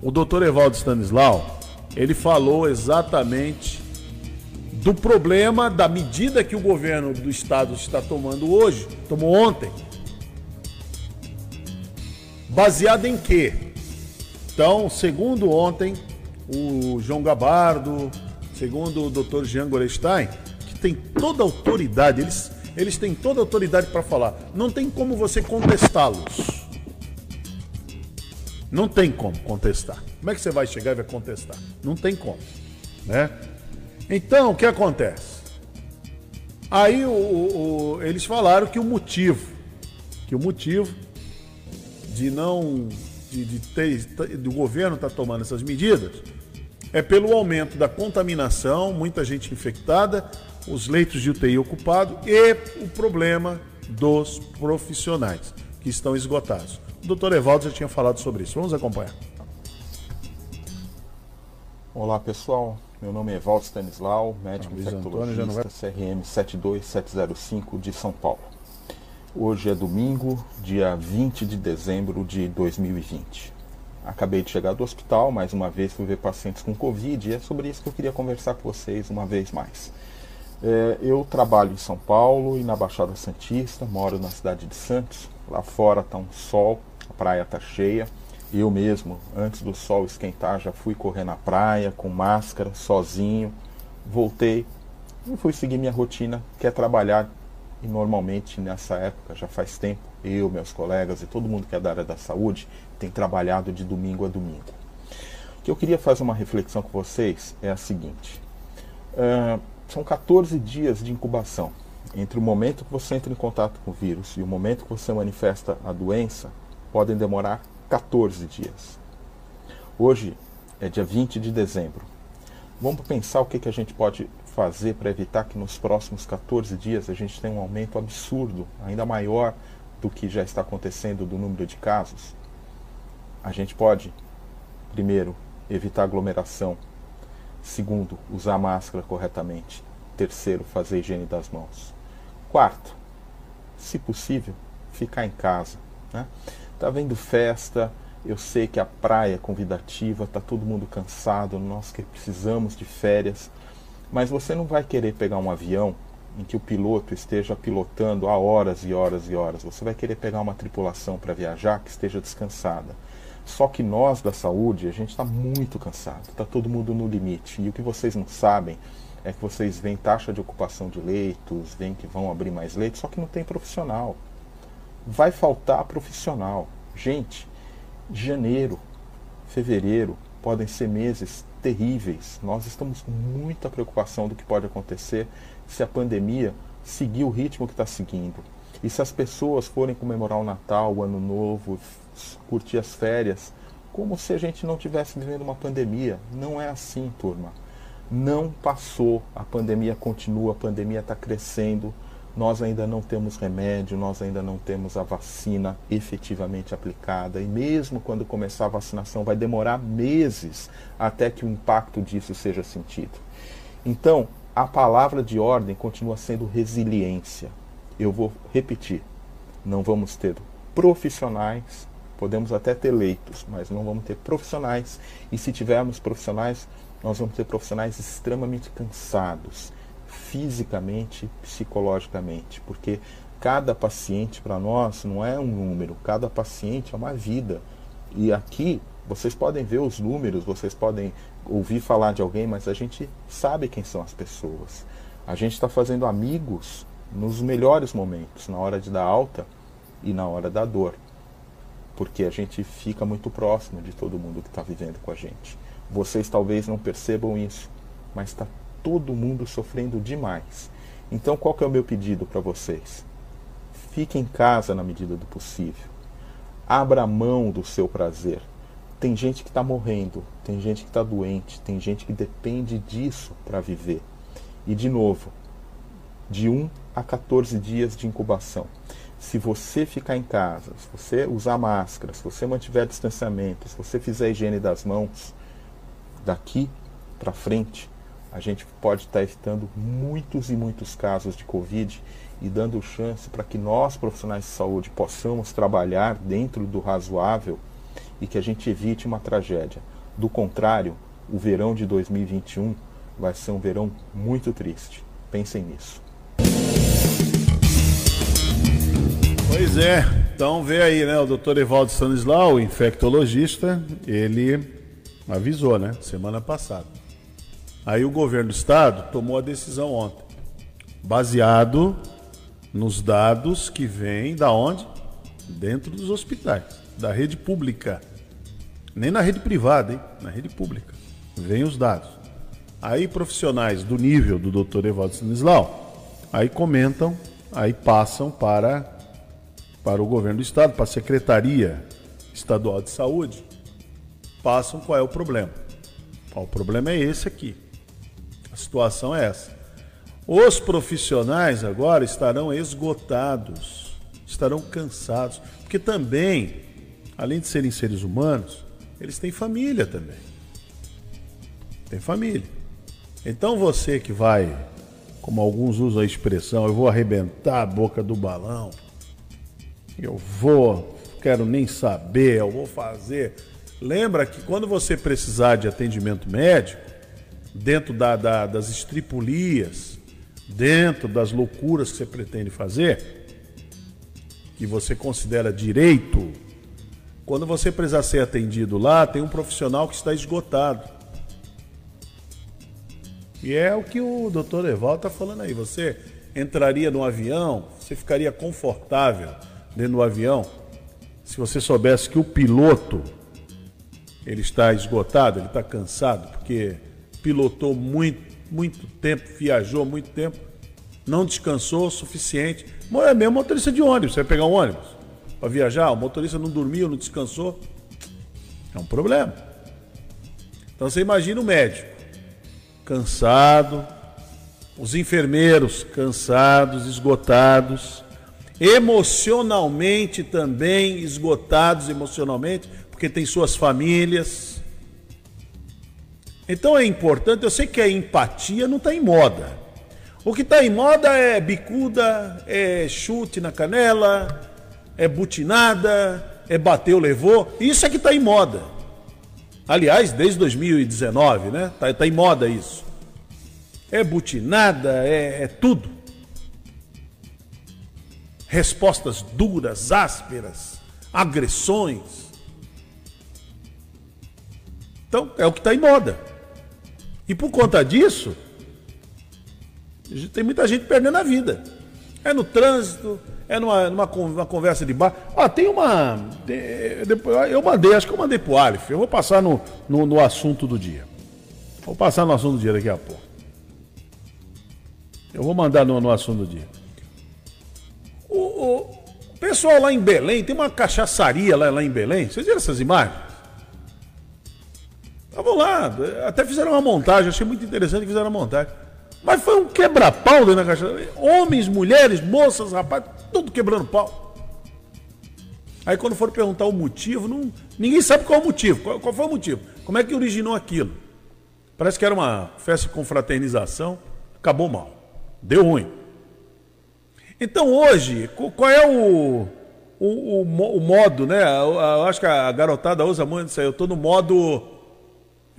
o doutor Evaldo Stanislau ele falou exatamente do problema da medida que o governo do estado está tomando hoje, tomou ontem. Baseado em quê? Então, segundo ontem, o João Gabardo, segundo o Dr. Jean Gorestein, que tem toda a autoridade, eles, eles têm toda a autoridade para falar. Não tem como você contestá-los. Não tem como contestar. Como é que você vai chegar e vai contestar? Não tem como, né? Então, o que acontece? Aí o, o, eles falaram que o motivo, que o motivo de não, de, de ter, do governo estar tá tomando essas medidas é pelo aumento da contaminação, muita gente infectada, os leitos de UTI ocupados e o problema dos profissionais que estão esgotados. O doutor Evaldo já tinha falado sobre isso. Vamos acompanhar. Olá pessoal, meu nome é Evaldo Stanislau, médico ah, infectologista, vai... CRM 72705 de São Paulo. Hoje é domingo, dia 20 de dezembro de 2020. Acabei de chegar do hospital, mais uma vez fui ver pacientes com Covid e é sobre isso que eu queria conversar com vocês uma vez mais. É, eu trabalho em São Paulo e na Baixada Santista, moro na cidade de Santos. Lá fora está um sol, a praia está cheia. Eu mesmo, antes do sol esquentar, já fui correr na praia com máscara, sozinho. Voltei e fui seguir minha rotina, que é trabalhar e normalmente nessa época, já faz tempo, eu, meus colegas e todo mundo que é da área da saúde tem trabalhado de domingo a domingo. O que eu queria fazer uma reflexão com vocês é a seguinte: uh, são 14 dias de incubação. Entre o momento que você entra em contato com o vírus e o momento que você manifesta a doença, podem demorar 14 dias. Hoje é dia 20 de dezembro. Vamos pensar o que, que a gente pode fazer para evitar que nos próximos 14 dias a gente tenha um aumento absurdo, ainda maior do que já está acontecendo do número de casos? A gente pode, primeiro, evitar aglomeração. Segundo, usar máscara corretamente. Terceiro, fazer higiene das mãos. Quarto, se possível, ficar em casa. Né? Tá vendo festa, eu sei que a praia é convidativa, tá todo mundo cansado, nós que precisamos de férias. Mas você não vai querer pegar um avião em que o piloto esteja pilotando há horas e horas e horas. Você vai querer pegar uma tripulação para viajar que esteja descansada. Só que nós da saúde, a gente está muito cansado, está todo mundo no limite. E o que vocês não sabem é que vocês veem taxa de ocupação de leitos, veem que vão abrir mais leitos, só que não tem profissional. Vai faltar profissional. Gente, janeiro, fevereiro podem ser meses terríveis. Nós estamos com muita preocupação do que pode acontecer se a pandemia seguir o ritmo que está seguindo. E se as pessoas forem comemorar o Natal, o Ano Novo, curtir as férias, como se a gente não tivesse vivendo uma pandemia. Não é assim, turma. Não passou, a pandemia continua, a pandemia está crescendo nós ainda não temos remédio, nós ainda não temos a vacina efetivamente aplicada. E mesmo quando começar a vacinação, vai demorar meses até que o impacto disso seja sentido. Então, a palavra de ordem continua sendo resiliência. Eu vou repetir: não vamos ter profissionais, podemos até ter leitos, mas não vamos ter profissionais. E se tivermos profissionais, nós vamos ter profissionais extremamente cansados fisicamente, psicologicamente, porque cada paciente para nós não é um número, cada paciente é uma vida. E aqui vocês podem ver os números, vocês podem ouvir falar de alguém, mas a gente sabe quem são as pessoas. A gente está fazendo amigos nos melhores momentos, na hora de dar alta e na hora da dor, porque a gente fica muito próximo de todo mundo que está vivendo com a gente. Vocês talvez não percebam isso, mas está todo mundo sofrendo demais. Então, qual que é o meu pedido para vocês? Fique em casa na medida do possível. Abra mão do seu prazer. Tem gente que está morrendo, tem gente que está doente, tem gente que depende disso para viver. E, de novo, de 1 a 14 dias de incubação. Se você ficar em casa, se você usar máscara, se você mantiver distanciamento, se você fizer higiene das mãos, daqui para frente, a gente pode estar evitando muitos e muitos casos de Covid e dando chance para que nós, profissionais de saúde, possamos trabalhar dentro do razoável e que a gente evite uma tragédia. Do contrário, o verão de 2021 vai ser um verão muito triste. Pensem nisso. Pois é, então vê aí, né? O doutor Evaldo Stanislau, infectologista, ele avisou, né? Semana passada Aí o governo do estado tomou a decisão ontem, baseado nos dados que vêm da onde? Dentro dos hospitais, da rede pública. Nem na rede privada, hein? Na rede pública. Vêm os dados. Aí profissionais do nível do Dr. Evaldo Stanislau, aí comentam, aí passam para para o governo do estado, para a Secretaria Estadual de Saúde, passam qual é o problema. O problema é esse aqui situação é essa. Os profissionais agora estarão esgotados, estarão cansados, porque também, além de serem seres humanos, eles têm família também. Tem família. Então você que vai, como alguns usam a expressão, eu vou arrebentar a boca do balão, Eu vou, quero nem saber, eu vou fazer. Lembra que quando você precisar de atendimento médico, dentro da, da, das estripulias, dentro das loucuras que você pretende fazer, que você considera direito, quando você precisar ser atendido lá, tem um profissional que está esgotado. E é o que o doutor Eval está falando aí. Você entraria no avião, você ficaria confortável dentro do avião, se você soubesse que o piloto ele está esgotado, ele está cansado, porque pilotou muito, muito tempo, viajou muito tempo, não descansou o suficiente. É mesmo motorista de ônibus, você vai pegar um ônibus para viajar, o motorista não dormiu, não descansou, é um problema. Então você imagina o médico, cansado, os enfermeiros cansados, esgotados, emocionalmente também esgotados emocionalmente, porque tem suas famílias. Então é importante, eu sei que a empatia não está em moda. O que está em moda é bicuda, é chute na canela, é butinada, é bateu, levou. Isso é que está em moda. Aliás, desde 2019, né? Está tá em moda isso. É butinada, é, é tudo. Respostas duras, ásperas, agressões. Então, é o que está em moda. E por conta disso, tem muita gente perdendo a vida. É no trânsito, é numa, numa, numa conversa de bar. Ah, tem uma. Eu mandei, acho que eu mandei pro Alif. Eu vou passar no, no, no assunto do dia. Vou passar no assunto do dia daqui a pouco. Eu vou mandar no, no assunto do dia. O, o, pessoal lá em Belém, tem uma cachaçaria lá, lá em Belém. Vocês viram essas imagens? Estavam lá, até fizeram uma montagem, achei muito interessante que fizeram a montagem. Mas foi um quebra-pau dentro da cachaça. Homens, mulheres, moças, rapazes, tudo quebrando pau. Aí quando foram perguntar o motivo, não, ninguém sabe qual é o motivo. Qual, qual, foi o motivo? Como é que originou aquilo? Parece que era uma festa de confraternização, acabou mal. Deu ruim. Então hoje, qual é o, o, o, o modo, né? Eu, eu, acho que a garotada usa muito isso aí. Eu estou no modo.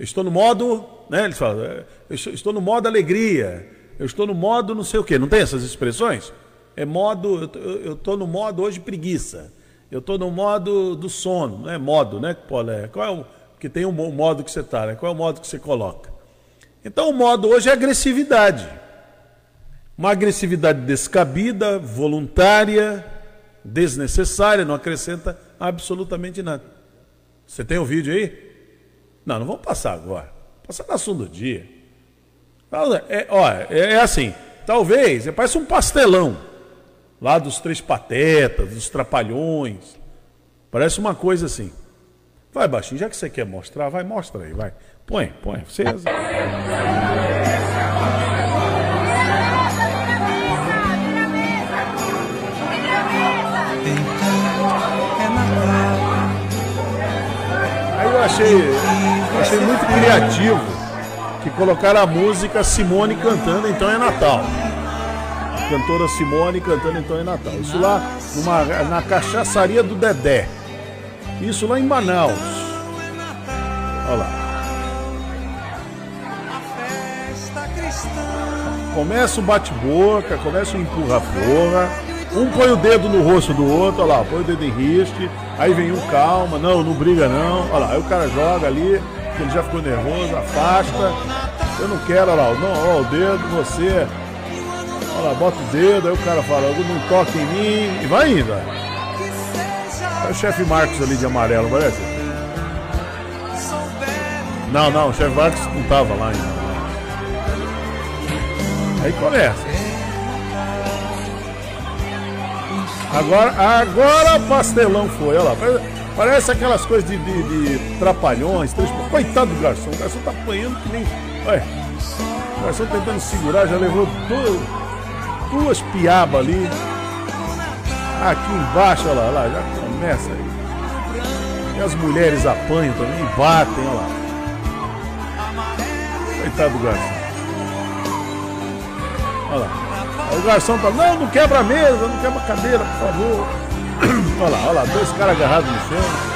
Estou no modo. Né? Eles falam, é, estou no modo alegria. Eu estou no modo não sei o quê. Não tem essas expressões? É modo. Eu estou no modo hoje preguiça. Eu estou no modo do sono. Não é modo, né, Polé? Qual é o. Que tem um modo que você está, né? Qual é o modo que você coloca? Então o modo hoje é agressividade. Uma agressividade descabida, voluntária, desnecessária, não acrescenta absolutamente nada. Você tem o vídeo aí? Não, não vamos passar agora. Passar no assunto do dia. É, olha, é, é assim, talvez, é, parece um pastelão. Lá dos três patetas, dos trapalhões. Parece uma coisa assim. Vai, baixinho, já que você quer mostrar, vai, mostra aí, vai. Põe, põe. Você... achei, achei muito criativo que colocaram a música Simone cantando Então é Natal. Cantora Simone cantando Então é Natal. Isso lá numa, na cachaçaria do Dedé. Isso lá em Manaus. Olha lá. Começa o bate-boca, começa o empurra-porra. Um põe o dedo no rosto do outro, olha lá, põe o dedo em riste. Aí vem um, calma, não, não briga não. Olha lá, aí o cara joga ali, ele já ficou nervoso, afasta. Eu não quero, olha lá, não, olha o dedo, você. Olha lá, bota o dedo, aí o cara fala, não toque em mim, e vai indo. É o chefe Marcos ali de amarelo, parece? Não, não, o chefe Marcos não tava lá ainda. Aí começa. Agora, agora pastelão foi, olha lá. Parece aquelas coisas de, de, de trapalhões. Três... Coitado do garçom, o garçom tá apanhando que nem. Olha, o garçom tentando segurar, já levou duas, duas piabas ali. Aqui embaixo, olha lá, lá, já começa aí. E as mulheres apanham também e batem, olha lá. Coitado do garçom. Olha lá. O garçom fala, não, não quebra a mesa, não quebra a cadeira, por favor. *clears throat* olha lá, olha lá, dois caras agarrados no chão.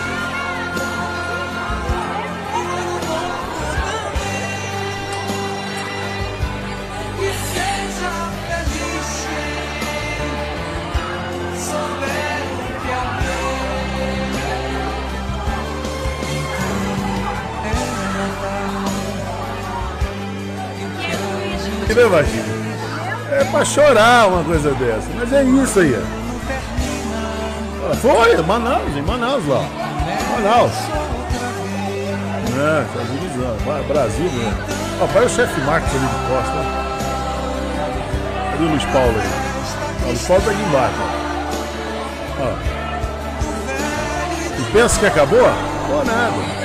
né, Baixinho? É pra chorar uma coisa dessa. Mas é isso aí. Foi, Manaus, em Manaus lá. Manaus. É, tá divisão. Brasil mesmo. Ó, vai o chefe Marcos ali de costa. Cadê o Luiz Paulo aí? Ó, o Luiz Paulo tá aqui embaixo. Ó. E pensa que acabou? Pô, nada.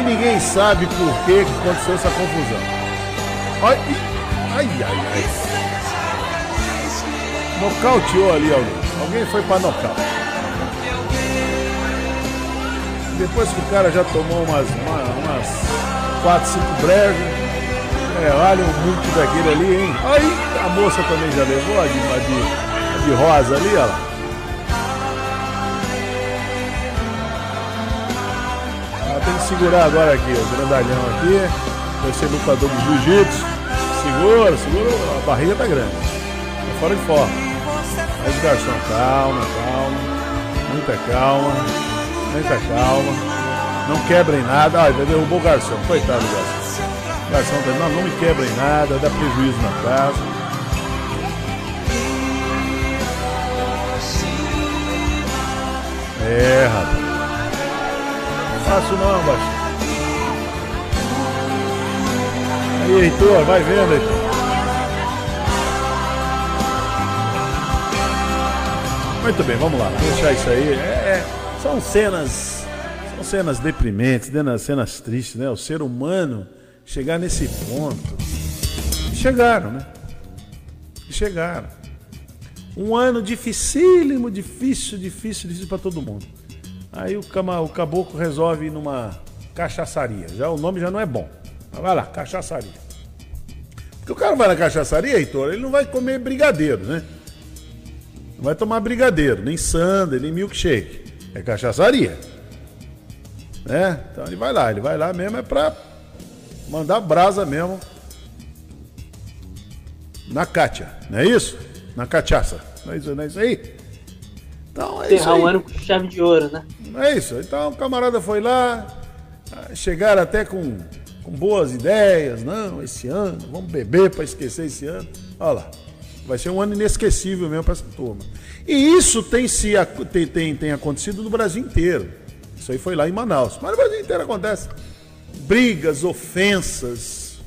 E ninguém sabe por que aconteceu essa confusão. Ai, ai, ai, ai. Nocauteou ali alguém. Alguém foi para nocaute. Depois que o cara já tomou umas, uma, umas 4, 5 breves. É, olha um multi daquele ali, hein? Aí a moça também já levou a de, a de, a de rosa ali, ó. Segurar agora aqui, o grandalhão aqui. Vai ser lutador de jiu-jitsu. Segura, segura, a barriga tá grande. Tá fora de forma. Aí garçom, calma, calma. Muita calma. Muita calma. Não quebrem nada. Ai, derrubou o garçom. Coitado do garçom. O garçom tá não, não me quebrem nada, dá prejuízo na casa. É, rapaz fácil não, baixinho. Aí, Heitor, vai vendo, Heitor. Muito bem, vamos lá. Vamos deixar isso aí. É, é, são cenas. São cenas deprimentes, né, cenas tristes, né? O ser humano chegar nesse ponto. Chegaram, né? Chegaram. Um ano dificílimo, difícil, difícil, difícil para todo mundo. Aí o, cama, o caboclo resolve ir numa cachaçaria. Já, o nome já não é bom. Mas vai lá, cachaçaria. Porque o cara vai na cachaçaria, Heitor, ele não vai comer brigadeiro, né? Não vai tomar brigadeiro, nem sundae, nem milkshake. É cachaçaria. Né? Então ele vai lá, ele vai lá mesmo é pra mandar brasa mesmo na Kátia, não é isso? Na cachaça. Não é isso, não é isso aí? Então é Encerrar o ano com chave de ouro, né? É isso. Então o camarada foi lá, chegaram até com, com boas ideias. Não, esse ano, vamos beber para esquecer esse ano. Olha lá. Vai ser um ano inesquecível mesmo para essa turma. E isso tem, se, tem, tem, tem acontecido no Brasil inteiro. Isso aí foi lá em Manaus. Mas no Brasil inteiro acontece. Brigas, ofensas.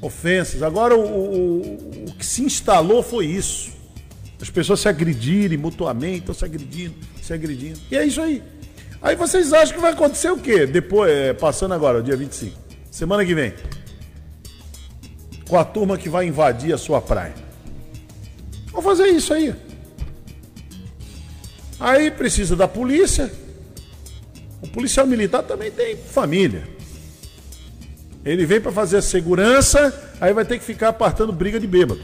Ofensas. Agora o, o, o que se instalou foi isso. As pessoas se agredirem mutuamente, estão se agredindo, se agredindo. E é isso aí. Aí vocês acham que vai acontecer o quê? Depois, é, passando agora, dia 25. Semana que vem. Com a turma que vai invadir a sua praia. Vamos fazer isso aí. Aí precisa da polícia. O policial militar também tem família. Ele vem para fazer a segurança, aí vai ter que ficar apartando briga de bêbado.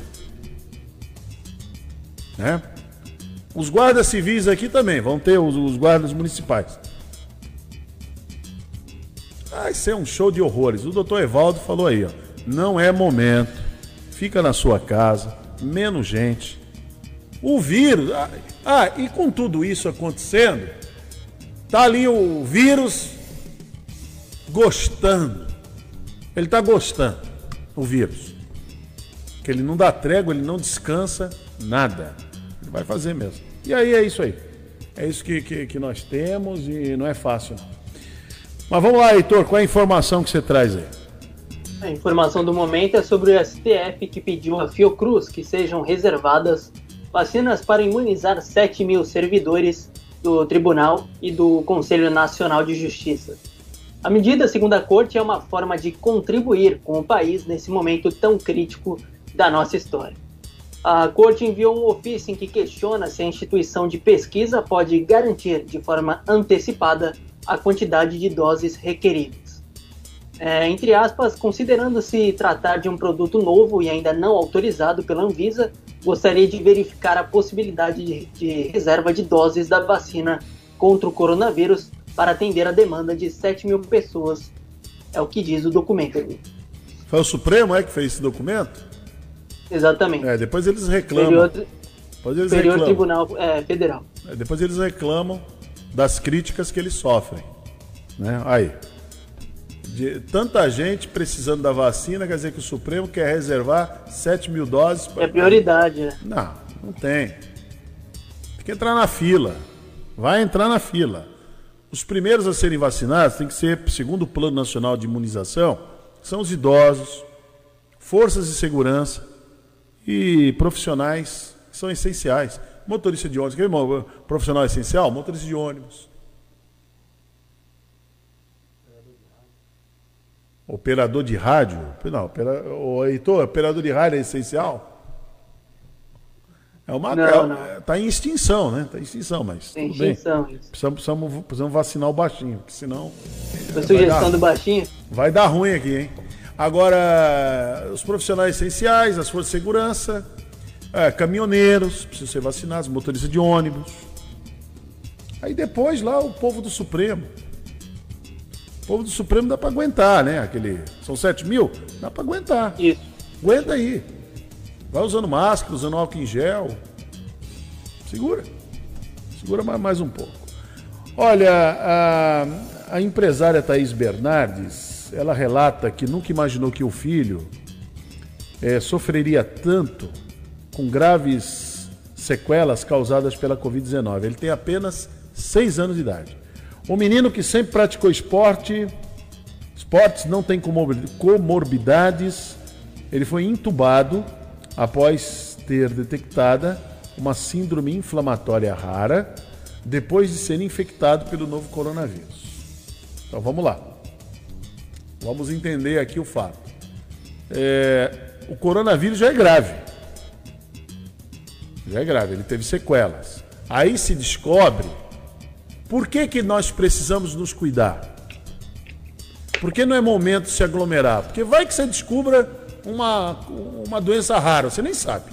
Né? Os guardas civis aqui também, vão ter os, os guardas municipais. Vai ser um show de horrores. O doutor Evaldo falou aí, ó, não é momento, fica na sua casa, menos gente. O vírus. Ah, ah, e com tudo isso acontecendo, tá ali o vírus gostando. Ele tá gostando, o vírus. Que ele não dá trégua, ele não descansa, nada. Vai fazer mesmo. E aí é isso aí. É isso que, que, que nós temos e não é fácil. Mas vamos lá, Heitor, qual é a informação que você traz aí? A informação do momento é sobre o STF que pediu a Fiocruz que sejam reservadas vacinas para imunizar 7 mil servidores do Tribunal e do Conselho Nacional de Justiça. A medida, segundo a Corte, é uma forma de contribuir com o país nesse momento tão crítico da nossa história. A Corte enviou um ofício em que questiona se a instituição de pesquisa pode garantir de forma antecipada a quantidade de doses requeridas. É, entre aspas, considerando-se tratar de um produto novo e ainda não autorizado pela Anvisa, gostaria de verificar a possibilidade de, de reserva de doses da vacina contra o coronavírus para atender a demanda de 7 mil pessoas. É o que diz o documento. Foi o Supremo é que fez esse documento? Exatamente. É, depois eles reclamam. Superior, Depois eles Superior reclamam. Tribunal é, Federal. É, Depois eles reclamam das críticas que eles sofrem. Né? Aí. De tanta gente precisando da vacina, quer dizer que o Supremo quer reservar 7 mil doses. pra- É prioridade. é. Não, não tem. Tem que entrar na fila. Vai entrar na fila. Os primeiros a serem vacinados tem que ser, segundo o Plano Nacional de Imunização, são os idosos, forças de segurança e profissionais são essenciais. Motorista de ônibus, quer ver, profissional essencial? Motorista de ônibus. Operador de rádio? Não, opera... o Heitor, operador de rádio é essencial? É uma. Não, é- não. Tá em extinção, né? Tá em extinção, mas. Tem tudo bem. extinção. isso. Precisamos, precisamos, precisamos vacinar o baixinho, porque senão Foi sugestão dar. do baixinho? vai dar ruim aqui, hein? Agora, os profissionais essenciais, as forças de segurança, é, caminhoneiros, precisam ser vacinados, motoristas de ônibus. Aí depois lá o povo do Supremo. O povo do Supremo dá pra aguentar, né? Aquele. São 7 mil? Dá pra aguentar. Isso. Aguenta aí. Vai usando máscara, usando álcool em gel. Segura. Segura mais, mais um pouco. Olha, a, a empresária Thaís Bernardes, ela relata que nunca imaginou que o filho eh, sofreria tanto com graves sequelas causadas pela Covid-19. Ele tem apenas seis anos de idade. Um menino que sempre praticou esporte, esportes, não tem comorbi- comorbidades. Ele foi entubado após ter detectada uma síndrome inflamatória rara depois de ser infectado pelo novo coronavírus. Então vamos lá. Vamos entender aqui o fato. É, o coronavírus já é grave. Já é grave, ele teve sequelas. Aí se descobre por que, que nós precisamos nos cuidar. Por que não é momento de se aglomerar? Porque vai que você descubra uma, uma doença rara, você nem sabe.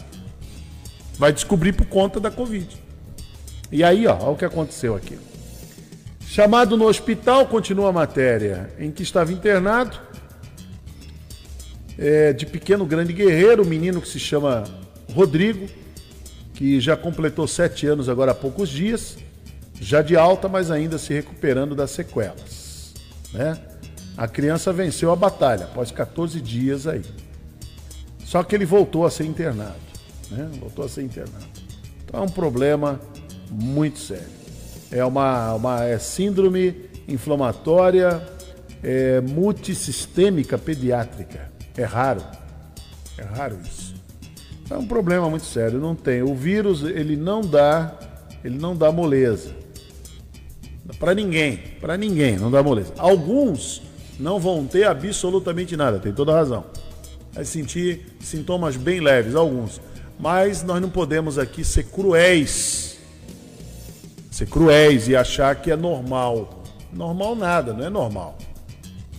Vai descobrir por conta da Covid. E aí, ó, olha o que aconteceu aqui. Chamado no hospital, continua a matéria, em que estava internado, é, de pequeno grande guerreiro, um menino que se chama Rodrigo, que já completou sete anos agora há poucos dias, já de alta, mas ainda se recuperando das sequelas. Né? A criança venceu a batalha após 14 dias aí. Só que ele voltou a ser internado. Né? Voltou a ser internado. Então é um problema muito sério. É uma, uma é síndrome inflamatória é, multissistêmica pediátrica. É raro. É raro isso. É um problema muito sério. Não tem. O vírus ele não dá, ele não dá moleza. Para ninguém, para ninguém, não dá moleza. Alguns não vão ter absolutamente nada, tem toda razão. Vai sentir sintomas bem leves, alguns. Mas nós não podemos aqui ser cruéis. Ser cruéis e achar que é normal. Normal nada, não é normal.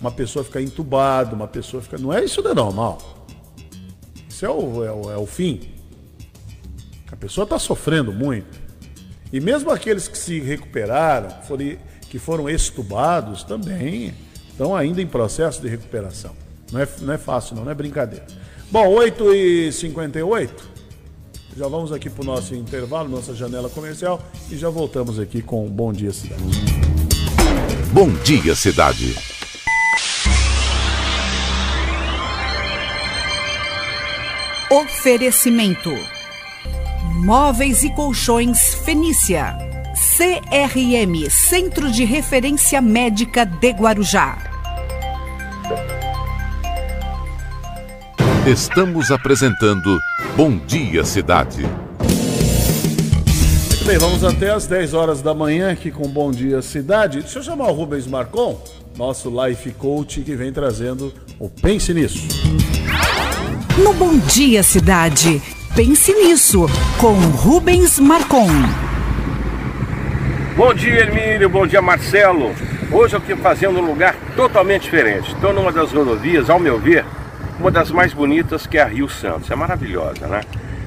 Uma pessoa ficar entubada, uma pessoa ficar. Não é isso, não é normal. Isso é o, é o, é o fim. A pessoa está sofrendo muito. E mesmo aqueles que se recuperaram, que foram extubados, também estão ainda em processo de recuperação. Não é, não é fácil, não, não é brincadeira. Bom, 8h58. Já vamos aqui para o nosso intervalo, nossa janela comercial, e já voltamos aqui com Bom Dia Cidade. Bom dia, cidade. Oferecimento: Móveis e Colchões Fenícia. CRM Centro de Referência Médica de Guarujá. Estamos apresentando Bom Dia Cidade. Muito bem, vamos até às 10 horas da manhã aqui com Bom Dia Cidade. Deixa eu chamar o Rubens Marcon, nosso life coach que vem trazendo o Pense Nisso. No Bom Dia Cidade, pense nisso com Rubens Marcon. Bom dia, Hermínio. Bom dia, Marcelo. Hoje eu estou fazendo um lugar totalmente diferente. Estou numa das rodovias, ao meu ver, uma das mais bonitas que é a Rio Santos. É maravilhosa, né?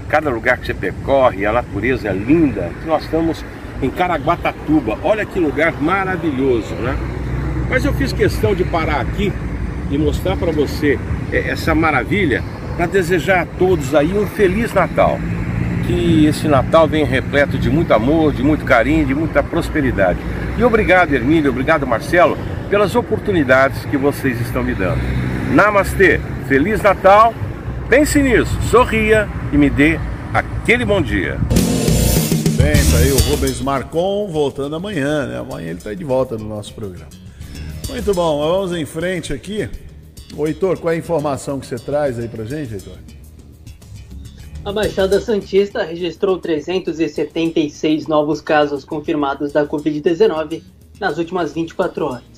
Cada lugar que você percorre, a natureza é linda. Nós estamos em Caraguatatuba. Olha que lugar maravilhoso, né? Mas eu fiz questão de parar aqui e mostrar para você é, essa maravilha para desejar a todos aí um feliz Natal. Que esse Natal venha repleto de muito amor, de muito carinho, de muita prosperidade. E obrigado, Hermílio, obrigado, Marcelo, pelas oportunidades que vocês estão me dando. Namastê, Feliz Natal, pense nisso, sorria e me dê aquele bom dia. Bem, tá aí o Rubens Marcon voltando amanhã, né? Amanhã ele tá de volta no nosso programa. Muito bom, vamos em frente aqui. Ô Heitor, qual é a informação que você traz aí pra gente, Heitor? A Baixada Santista registrou 376 novos casos confirmados da Covid-19 nas últimas 24 horas.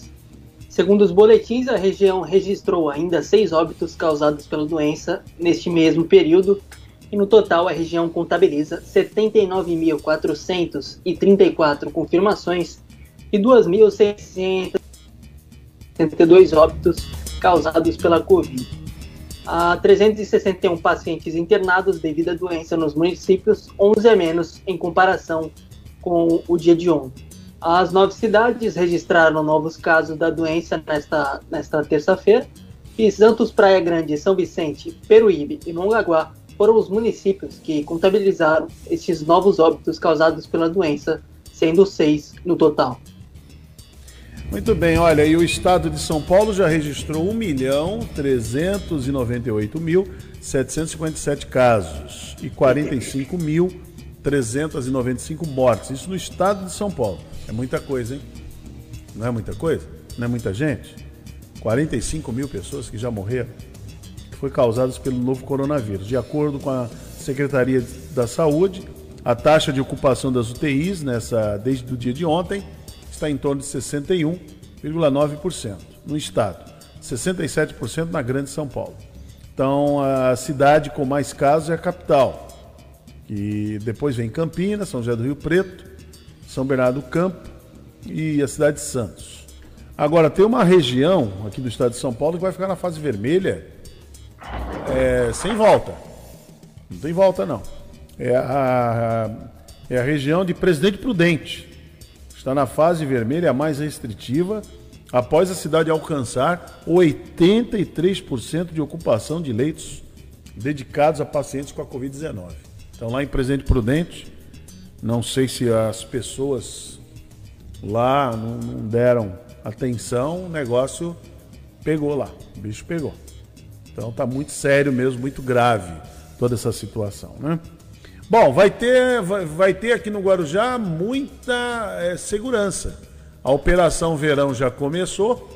Segundo os boletins, a região registrou ainda seis óbitos causados pela doença neste mesmo período, e no total a região contabiliza 79.434 confirmações e 2.672 óbitos causados pela Covid. Há 361 pacientes internados devido à doença nos municípios, 11 a menos em comparação com o dia de ontem. As nove cidades registraram novos casos da doença nesta, nesta terça-feira e Santos, Praia Grande, São Vicente, Peruíbe e Mongaguá foram os municípios que contabilizaram esses novos óbitos causados pela doença, sendo seis no total. Muito bem, olha, e o estado de São Paulo já registrou 1 milhão 398 mil 757 casos e 45.395 mortes. Isso no estado de São Paulo. É muita coisa, hein? Não é muita coisa? Não é muita gente? 45 mil pessoas que já morreram, que foi causadas pelo novo coronavírus. De acordo com a Secretaria da Saúde, a taxa de ocupação das UTIs nessa desde o dia de ontem está em torno de 61,9% no estado, 67% na Grande São Paulo. Então, a cidade com mais casos é a capital. E depois vem Campinas, São José do Rio Preto, São Bernardo do Campo e a cidade de Santos. Agora, tem uma região aqui do estado de São Paulo que vai ficar na fase vermelha é, sem volta. Não tem volta, não. É a, é a região de Presidente Prudente está na fase vermelha, a mais restritiva, após a cidade alcançar 83% de ocupação de leitos dedicados a pacientes com a Covid-19. Então, lá em Presidente Prudente, não sei se as pessoas lá não, deram atenção, o negócio pegou lá, o bicho pegou. Então, está muito sério mesmo, muito grave toda essa situação, né? Bom, vai ter, vai, vai ter aqui no Guarujá muita é, segurança. A Operação Verão já começou,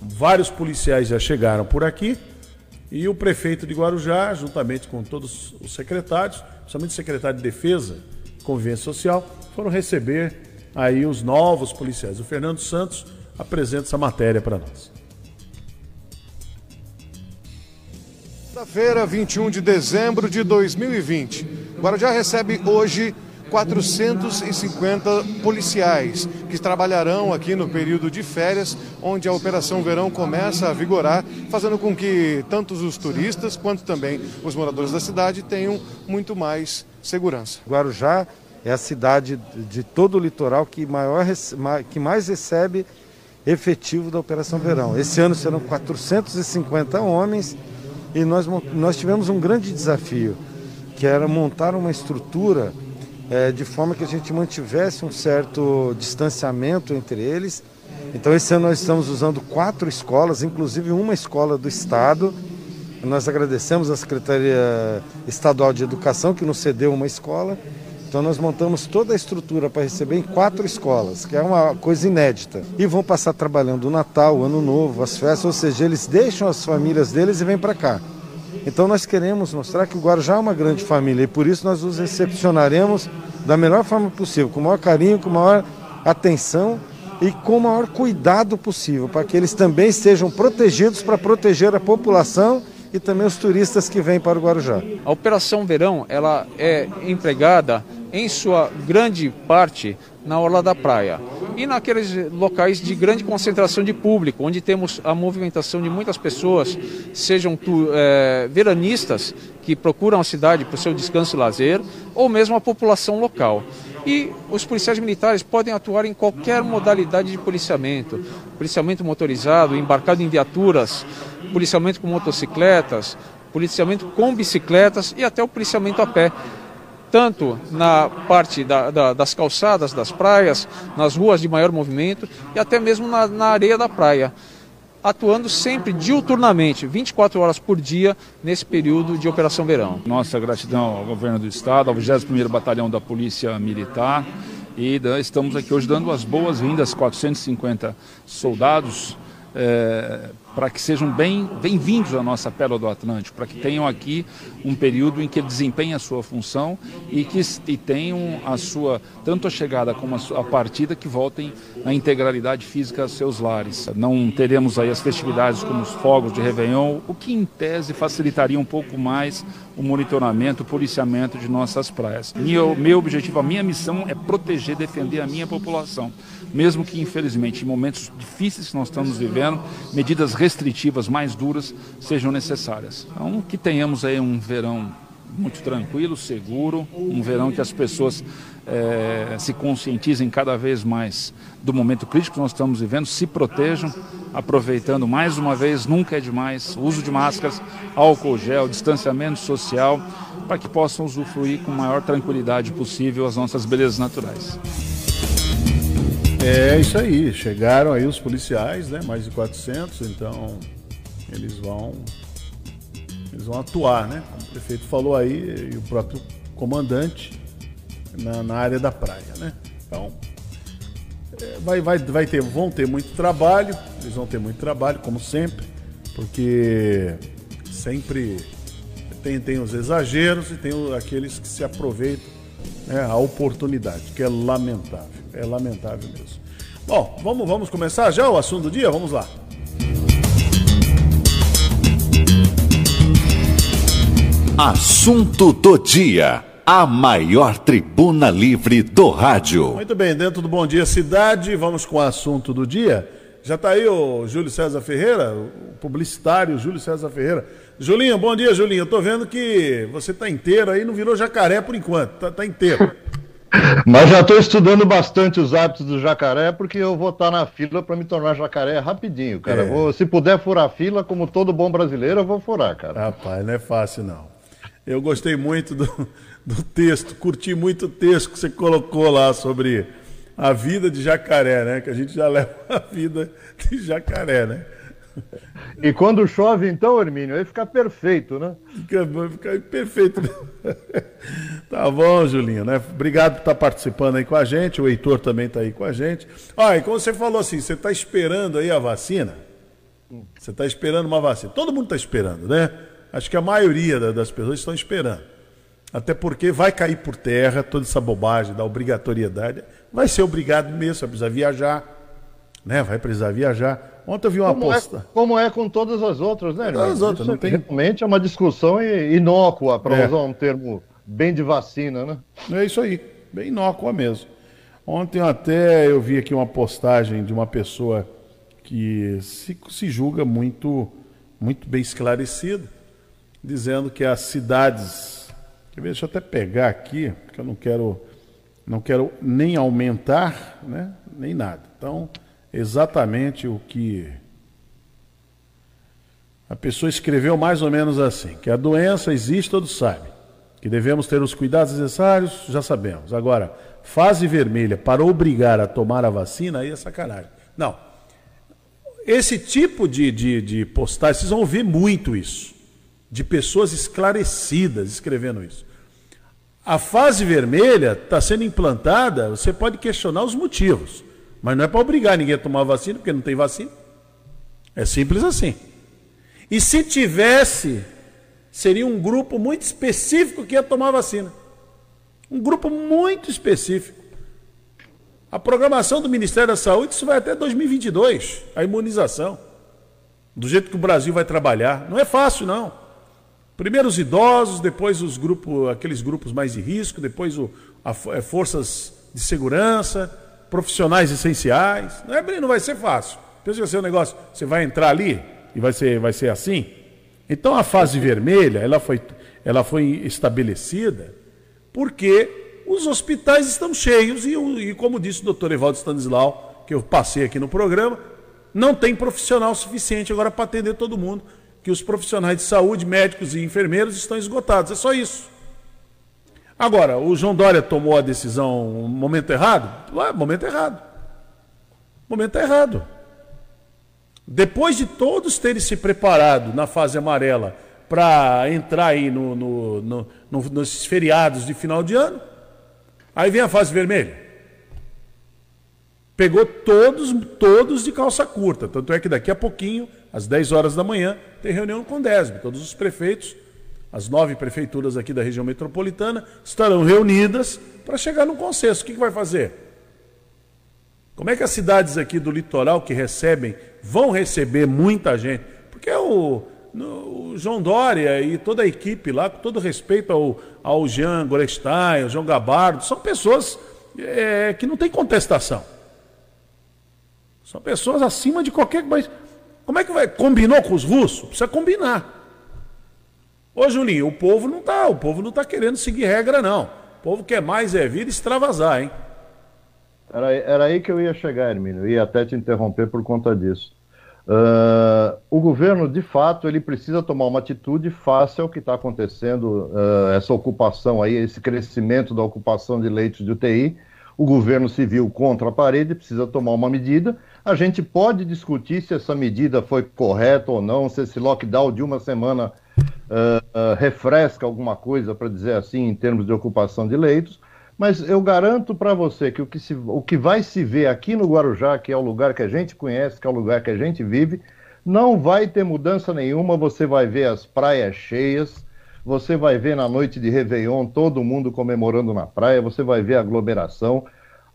vários policiais já chegaram por aqui e o prefeito de Guarujá, juntamente com todos os secretários, principalmente o secretário de Defesa Convivência Social, foram receber aí os novos policiais. O Fernando Santos apresenta essa matéria para nós. Sexta-feira, 21 de dezembro de 2020. Guarujá recebe hoje 450 policiais que trabalharão aqui no período de férias, onde a Operação Verão começa a vigorar, fazendo com que tanto os turistas quanto também os moradores da cidade tenham muito mais segurança. Guarujá é a cidade de todo o litoral que, maior, que mais recebe efetivo da Operação Verão. Esse ano serão 450 homens e nós, nós tivemos um grande desafio, que era montar uma estrutura é, de forma que a gente mantivesse um certo distanciamento entre eles. Então, esse ano nós estamos usando quatro escolas, inclusive uma escola do Estado. Nós agradecemos à Secretaria Estadual de Educação que nos cedeu uma escola. Então nós montamos toda a estrutura para receber em quatro escolas, que é uma coisa inédita. E vão passar trabalhando o Natal, o Ano Novo, as festas, ou seja, eles deixam as famílias deles e vêm para cá. Então nós queremos mostrar que o Guarujá é uma grande família e por isso nós os recepcionaremos da melhor forma possível, com o maior carinho, com a maior atenção e com o maior cuidado possível, para que eles também sejam protegidos para proteger a população e também os turistas que vêm para o Guarujá. A Operação Verão ela é empregada em sua grande parte na orla da praia. e naqueles locais de grande concentração de público, onde temos a movimentação de muitas pessoas, sejam é, veranistas que procuram a cidade para o seu descanso e lazer, ou mesmo a população local. E os policiais militares podem atuar em qualquer modalidade de policiamento: policiamento motorizado, embarcado em viaturas, policiamento com motocicletas, policiamento com bicicletas e até o policiamento a pé tanto na parte da, da, das calçadas, das praias, nas ruas de maior movimento e até mesmo na, na areia da praia, atuando sempre diuturnamente, 24 horas por dia, nesse período de Operação Verão. Nossa gratidão ao governo do Estado, ao 21º Batalhão da Polícia Militar e estamos aqui hoje dando as boas-vindas, 450 soldados é, para que sejam bem, bem-vindos à nossa Pérola do Atlântico, para que tenham aqui um período em que ele desempenhe a sua função e que e tenham a sua, tanto a chegada como a, sua, a partida, que voltem na integralidade física aos seus lares. Não teremos aí as festividades como os fogos de Réveillon, o que em tese facilitaria um pouco mais o monitoramento, o policiamento de nossas praias. Meu, meu objetivo, a minha missão é proteger, defender a minha população mesmo que infelizmente em momentos difíceis que nós estamos vivendo, medidas restritivas mais duras sejam necessárias. Então, que tenhamos aí um verão muito tranquilo, seguro, um verão que as pessoas é, se conscientizem cada vez mais do momento crítico que nós estamos vivendo, se protejam, aproveitando mais uma vez, nunca é demais, uso de máscaras, álcool gel, distanciamento social, para que possam usufruir com maior tranquilidade possível as nossas belezas naturais. É isso aí, chegaram aí os policiais, né? Mais de 400, então eles vão eles vão atuar, né? Como o prefeito falou aí e o próprio comandante na, na área da praia, né? Então é, vai, vai, vai ter, vão ter muito trabalho, eles vão ter muito trabalho, como sempre, porque sempre tem, tem os exageros e tem aqueles que se aproveitam né, a oportunidade, que é lamentável. É lamentável mesmo. Bom, vamos, vamos começar já o assunto do dia? Vamos lá. Assunto do dia. A maior tribuna livre do rádio. Muito bem, dentro do Bom Dia Cidade, vamos com o assunto do dia. Já está aí o Júlio César Ferreira, o publicitário Júlio César Ferreira. Julinho, bom dia, Julinho. Eu tô vendo que você tá inteiro aí, não virou jacaré por enquanto, tá, tá inteiro. Mas já estou estudando bastante os hábitos do jacaré, porque eu vou estar tá na fila para me tornar jacaré rapidinho, cara. É. Vou, se puder furar fila, como todo bom brasileiro, eu vou furar, cara. Rapaz, não é fácil não. Eu gostei muito do, do texto, curti muito o texto que você colocou lá sobre a vida de jacaré, né? Que a gente já leva *laughs* a vida de jacaré, né? *laughs* E quando chove, então, Hermínio, aí fica perfeito, né? Fica, fica perfeito. *laughs* tá bom, Julinho, né? Obrigado por estar participando aí com a gente. O Heitor também está aí com a gente. Ah, e como você falou assim, você está esperando aí a vacina? Você está esperando uma vacina. Todo mundo está esperando, né? Acho que a maioria das pessoas estão esperando. Até porque vai cair por terra toda essa bobagem da obrigatoriedade. Vai ser obrigado mesmo, vai precisar viajar. Né? Vai precisar viajar. Ontem eu vi uma como É, como é com todas as outras, né? Todas as outras, não tem... Realmente é uma discussão inócua, para é. usar um termo bem de vacina, né? É isso aí, bem inócua mesmo. Ontem até eu vi aqui uma postagem de uma pessoa que se, se julga muito, muito bem esclarecida, dizendo que as cidades. Deixa eu até pegar aqui, porque eu não quero, não quero nem aumentar, né, nem nada. Então, exatamente o que a pessoa escreveu mais ou menos assim: que a doença existe, todos sabem. Que devemos ter os cuidados necessários, já sabemos. Agora, fase vermelha para obrigar a tomar a vacina, aí é sacanagem. Não. Esse tipo de, de, de postagem, vocês vão ver muito isso. De pessoas esclarecidas escrevendo isso. A fase vermelha está sendo implantada, você pode questionar os motivos. Mas não é para obrigar ninguém a tomar vacina, porque não tem vacina. É simples assim. E se tivesse, seria um grupo muito específico que ia tomar vacina. Um grupo muito específico. A programação do Ministério da Saúde, isso vai até 2022, a imunização. Do jeito que o Brasil vai trabalhar. Não é fácil, não. Primeiro os idosos, depois os grupos, aqueles grupos mais de risco, depois o, a, a, é, forças de segurança, profissionais essenciais. Não, é, não vai ser fácil. Pensa que vai ser um negócio, você vai entrar ali e vai ser, vai ser assim. Então a fase vermelha, ela foi, ela foi estabelecida porque os hospitais estão cheios e, e como disse o doutor Evaldo Stanislau, que eu passei aqui no programa, não tem profissional suficiente agora para atender todo mundo, que os profissionais de saúde, médicos e enfermeiros estão esgotados. É só isso. Agora, o João Dória tomou a decisão no momento errado? Momento errado. Momento errado. Depois de todos terem se preparado na fase amarela para entrar aí no, no, no, no, nos feriados de final de ano, aí vem a fase vermelha. Pegou todos, todos de calça curta. Tanto é que daqui a pouquinho, às 10 horas da manhã, tem reunião com o DESB. Todos os prefeitos as nove prefeituras aqui da região metropolitana estarão reunidas para chegar num consenso. O que, que vai fazer? Como é que as cidades aqui do litoral que recebem vão receber muita gente? Porque o, o João Dória e toda a equipe lá, com todo respeito ao, ao Jean Gorestein, ao João Gabardo, são pessoas é, que não têm contestação. São pessoas acima de qualquer. Mas como é que vai? Combinou com os russos? Precisa combinar. Ô Julinho, o povo não tá, o povo não tá querendo seguir regra não. O povo quer mais é vir extravasar, hein? Era, era aí que eu ia chegar, Hermínio. Ia até te interromper por conta disso. Uh, o governo, de fato, ele precisa tomar uma atitude face ao que está acontecendo, uh, essa ocupação aí, esse crescimento da ocupação de leitos de UTI. O governo civil contra a parede precisa tomar uma medida. A gente pode discutir se essa medida foi correta ou não, se esse lockdown de uma semana uh, uh, refresca alguma coisa, para dizer assim, em termos de ocupação de leitos, mas eu garanto para você que o que, se, o que vai se ver aqui no Guarujá, que é o lugar que a gente conhece, que é o lugar que a gente vive, não vai ter mudança nenhuma. Você vai ver as praias cheias, você vai ver na noite de Réveillon todo mundo comemorando na praia, você vai ver aglomeração.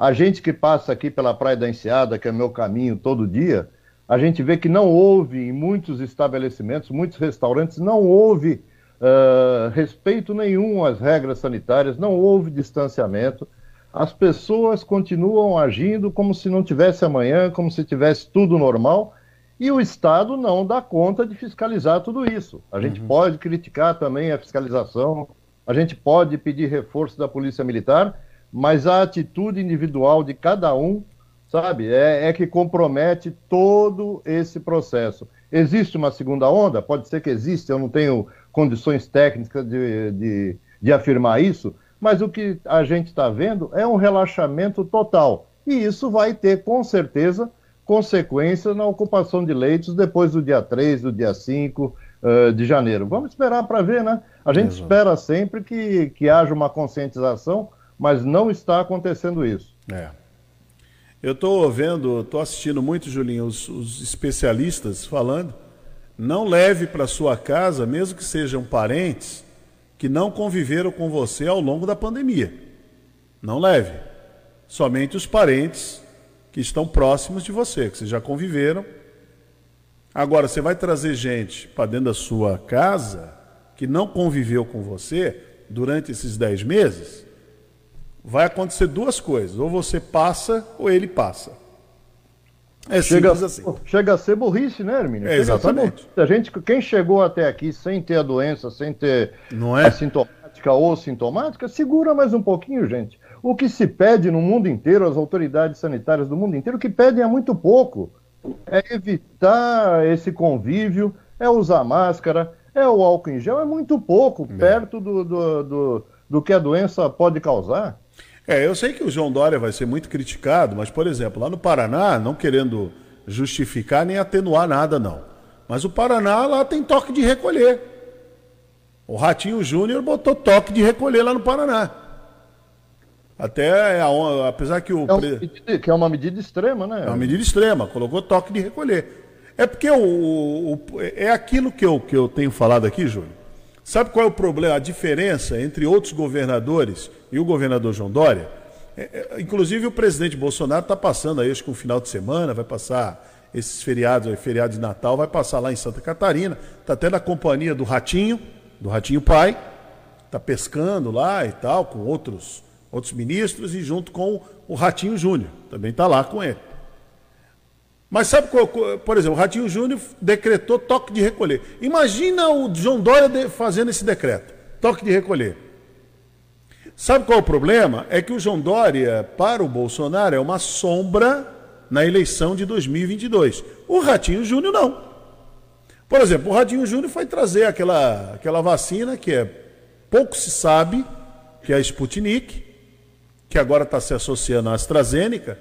A gente que passa aqui pela Praia da Enseada, que é meu caminho todo dia, a gente vê que não houve em muitos estabelecimentos, muitos restaurantes, não houve uh, respeito nenhum às regras sanitárias, não houve distanciamento. As pessoas continuam agindo como se não tivesse amanhã, como se tivesse tudo normal, e o Estado não dá conta de fiscalizar tudo isso. A gente uhum. pode criticar também a fiscalização, a gente pode pedir reforço da Polícia Militar, mas a atitude individual de cada um sabe? É, é, que compromete todo esse processo. Existe uma segunda onda? Pode ser que exista, eu não tenho condições técnicas de, de, de afirmar isso, mas o que a gente está vendo é um relaxamento total. E isso vai ter, com certeza, consequências na ocupação de leitos depois do dia 3, do dia 5 uh, eh, de janeiro. Vamos esperar para ver, né? A gente Exato. espera sempre que, que haja uma conscientização, mas não está acontecendo isso. É. Eu estou vendo, estou assistindo muito, Julinho, os, os especialistas falando. Não leve para sua casa, mesmo que sejam parentes, que não conviveram com você ao longo da pandemia. Não leve. Somente os parentes que estão próximos de você, que vocês já conviveram. Agora, você vai trazer gente para dentro da sua casa que não conviveu com você durante esses 10 meses, vai acontecer duas coisas: ou você passa ou ele passa. É chega, assim. Chega a ser burrice, né, Hermínio? É, exatamente. A, gente, quem chegou até aqui sem ter a doença, sem ter Não é? assintomática ou sintomática, segura mais um pouquinho, gente. O que se pede no mundo inteiro, as autoridades sanitárias do mundo inteiro, o que pedem é muito pouco. É evitar esse convívio, é usar máscara, é o álcool em gel, é muito pouco, é. perto do, do, do, do que a doença pode causar. É, eu sei que o João Dória vai ser muito criticado, mas, por exemplo, lá no Paraná, não querendo justificar nem atenuar nada, não. Mas o Paraná lá tem toque de recolher. O Ratinho Júnior botou toque de recolher lá no Paraná. Até, a, apesar que o. É, medida, que é uma medida extrema, né? É uma medida extrema, colocou toque de recolher. É porque o, o, é aquilo que eu, que eu tenho falado aqui, Júnior. Sabe qual é o problema, a diferença entre outros governadores e o governador João Dória? É, é, inclusive o presidente Bolsonaro está passando aí, acho que um final de semana, vai passar esses feriados, feriado de Natal, vai passar lá em Santa Catarina, está até na companhia do Ratinho, do Ratinho Pai, está pescando lá e tal, com outros outros ministros e junto com o Ratinho Júnior, também está lá com ele. Mas sabe, qual, por exemplo, o Ratinho Júnior decretou toque de recolher. Imagina o João Dória fazendo esse decreto, toque de recolher. Sabe qual é o problema? É que o João Dória, para o Bolsonaro, é uma sombra na eleição de 2022. O Ratinho Júnior não. Por exemplo, o Ratinho Júnior foi trazer aquela, aquela vacina que é pouco se sabe, que é a Sputnik, que agora está se associando à AstraZeneca,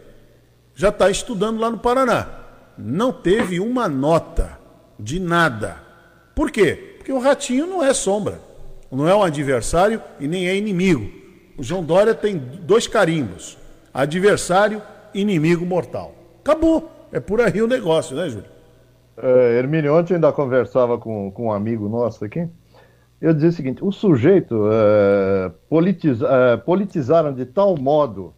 já está estudando lá no Paraná não teve uma nota de nada. Por quê? Porque o ratinho não é sombra, não é um adversário e nem é inimigo. O João Dória tem dois carimbos: adversário, inimigo mortal. Acabou. É por aí o negócio, né, Júlio? É, Hermínio, ontem ainda conversava com, com um amigo nosso aqui. Eu dizia o seguinte: o sujeito é, politiza, é, politizaram de tal modo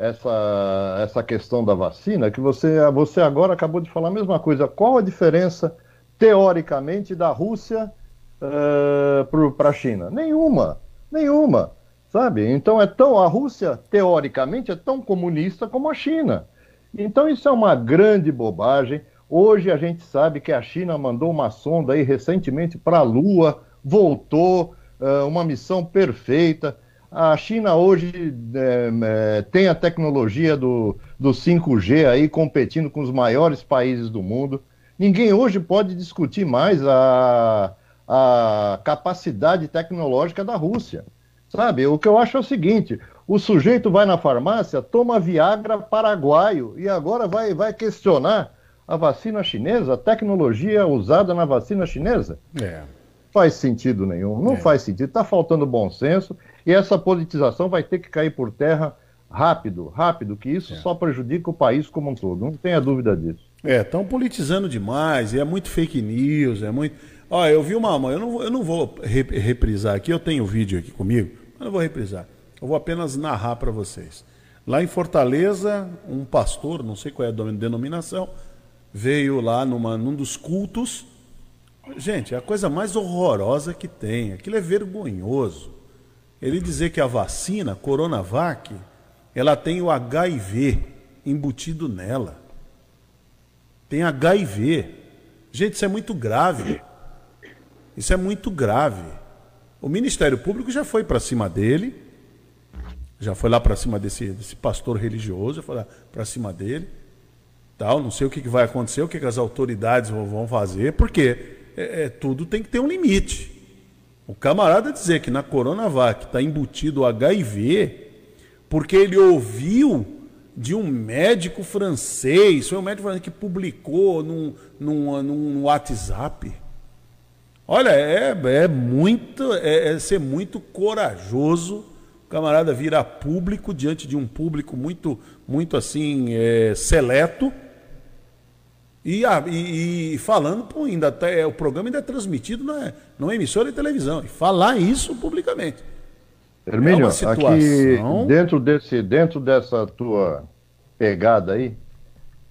essa, essa questão da vacina, que você, você agora acabou de falar a mesma coisa. Qual a diferença, teoricamente, da Rússia uh, para a China? Nenhuma, nenhuma, sabe? Então é tão a Rússia, teoricamente, é tão comunista como a China. Então isso é uma grande bobagem. Hoje a gente sabe que a China mandou uma sonda aí recentemente para a Lua, voltou, uh, uma missão perfeita. A China hoje é, é, tem a tecnologia do, do 5G aí competindo com os maiores países do mundo. Ninguém hoje pode discutir mais a, a capacidade tecnológica da Rússia. Sabe? O que eu acho é o seguinte: o sujeito vai na farmácia, toma Viagra paraguaio e agora vai, vai questionar a vacina chinesa, a tecnologia usada na vacina chinesa. É. Faz sentido nenhum, não é. faz sentido. Está faltando bom senso. E essa politização vai ter que cair por terra rápido, rápido, que isso é. só prejudica o país como um todo. Não tenha dúvida disso. É, estão politizando demais, e é muito fake news, é muito. Olha, eu vi uma. Eu não, eu não vou reprisar aqui, eu tenho o vídeo aqui comigo, mas não vou reprisar. Eu vou apenas narrar para vocês. Lá em Fortaleza, um pastor, não sei qual é a denominação, veio lá numa, num dos cultos. Gente, é a coisa mais horrorosa que tem. Aquilo é vergonhoso ele dizer que a vacina Coronavac, ela tem o HIV embutido nela. Tem HIV. Gente, isso é muito grave. Isso é muito grave. O Ministério Público já foi para cima dele, já foi lá para cima desse, desse pastor religioso, já foi lá para cima dele. Tal, não sei o que, vai acontecer, o que, que as autoridades vão fazer, porque é, é, tudo tem que ter um limite. O camarada dizer que na Coronavac está embutido o HIV, porque ele ouviu de um médico francês, foi um médico francês que publicou num, num, num WhatsApp. Olha, é, é muito, é, é ser muito corajoso camarada virar público diante de um público muito, muito assim, é, seleto e, e, e, falando, pô, ainda até, o programa ainda é transmitido na, numa emissora de televisão. E falar isso publicamente. Hermínio, é situação... aqui dentro, desse, dentro dessa tua pegada aí,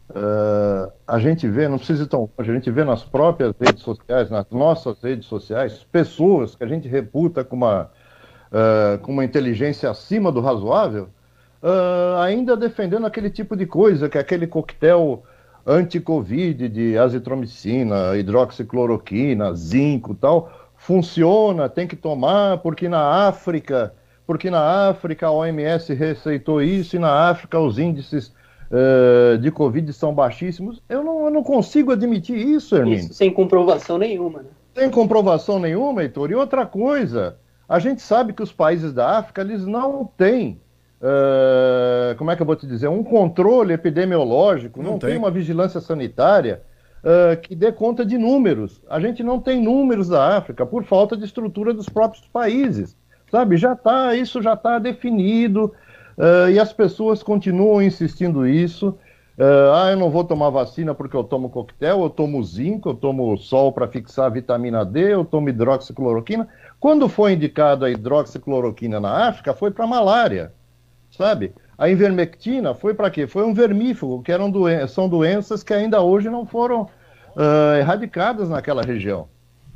uh, a gente vê, não precisa ir tão longe, a gente vê nas próprias redes sociais, nas nossas redes sociais, pessoas que a gente reputa com uma, uh, com uma inteligência acima do razoável, uh, ainda defendendo aquele tipo de coisa, que é aquele coquetel anti-Covid de azitromicina, hidroxicloroquina, zinco tal, funciona, tem que tomar, porque na África, porque na África a OMS receitou isso e na África os índices uh, de Covid são baixíssimos. Eu não, eu não consigo admitir isso, Hermínio. Isso sem comprovação nenhuma, né? Sem comprovação nenhuma, Heitor. E outra coisa, a gente sabe que os países da África, eles não têm uh, como é que eu vou te dizer, um controle epidemiológico, não, não tem. tem. uma vigilância sanitária uh, que dê conta de números. A gente não tem números da África por falta de estrutura dos próprios países. Sabe, já tá, isso já está definido uh, e as pessoas continuam insistindo isso. Uh, ah, eu não vou tomar vacina porque eu tomo coquetel, eu tomo zinco, eu tomo sol para fixar vitamina D, eu tomo hidroxicloroquina. Quando foi indicado a hidroxicloroquina na África, foi para malária sabe? A invermectina foi para quê? Foi um vermífugo, que eram doen são doenças que ainda hoje não foram uh, erradicadas naquela região.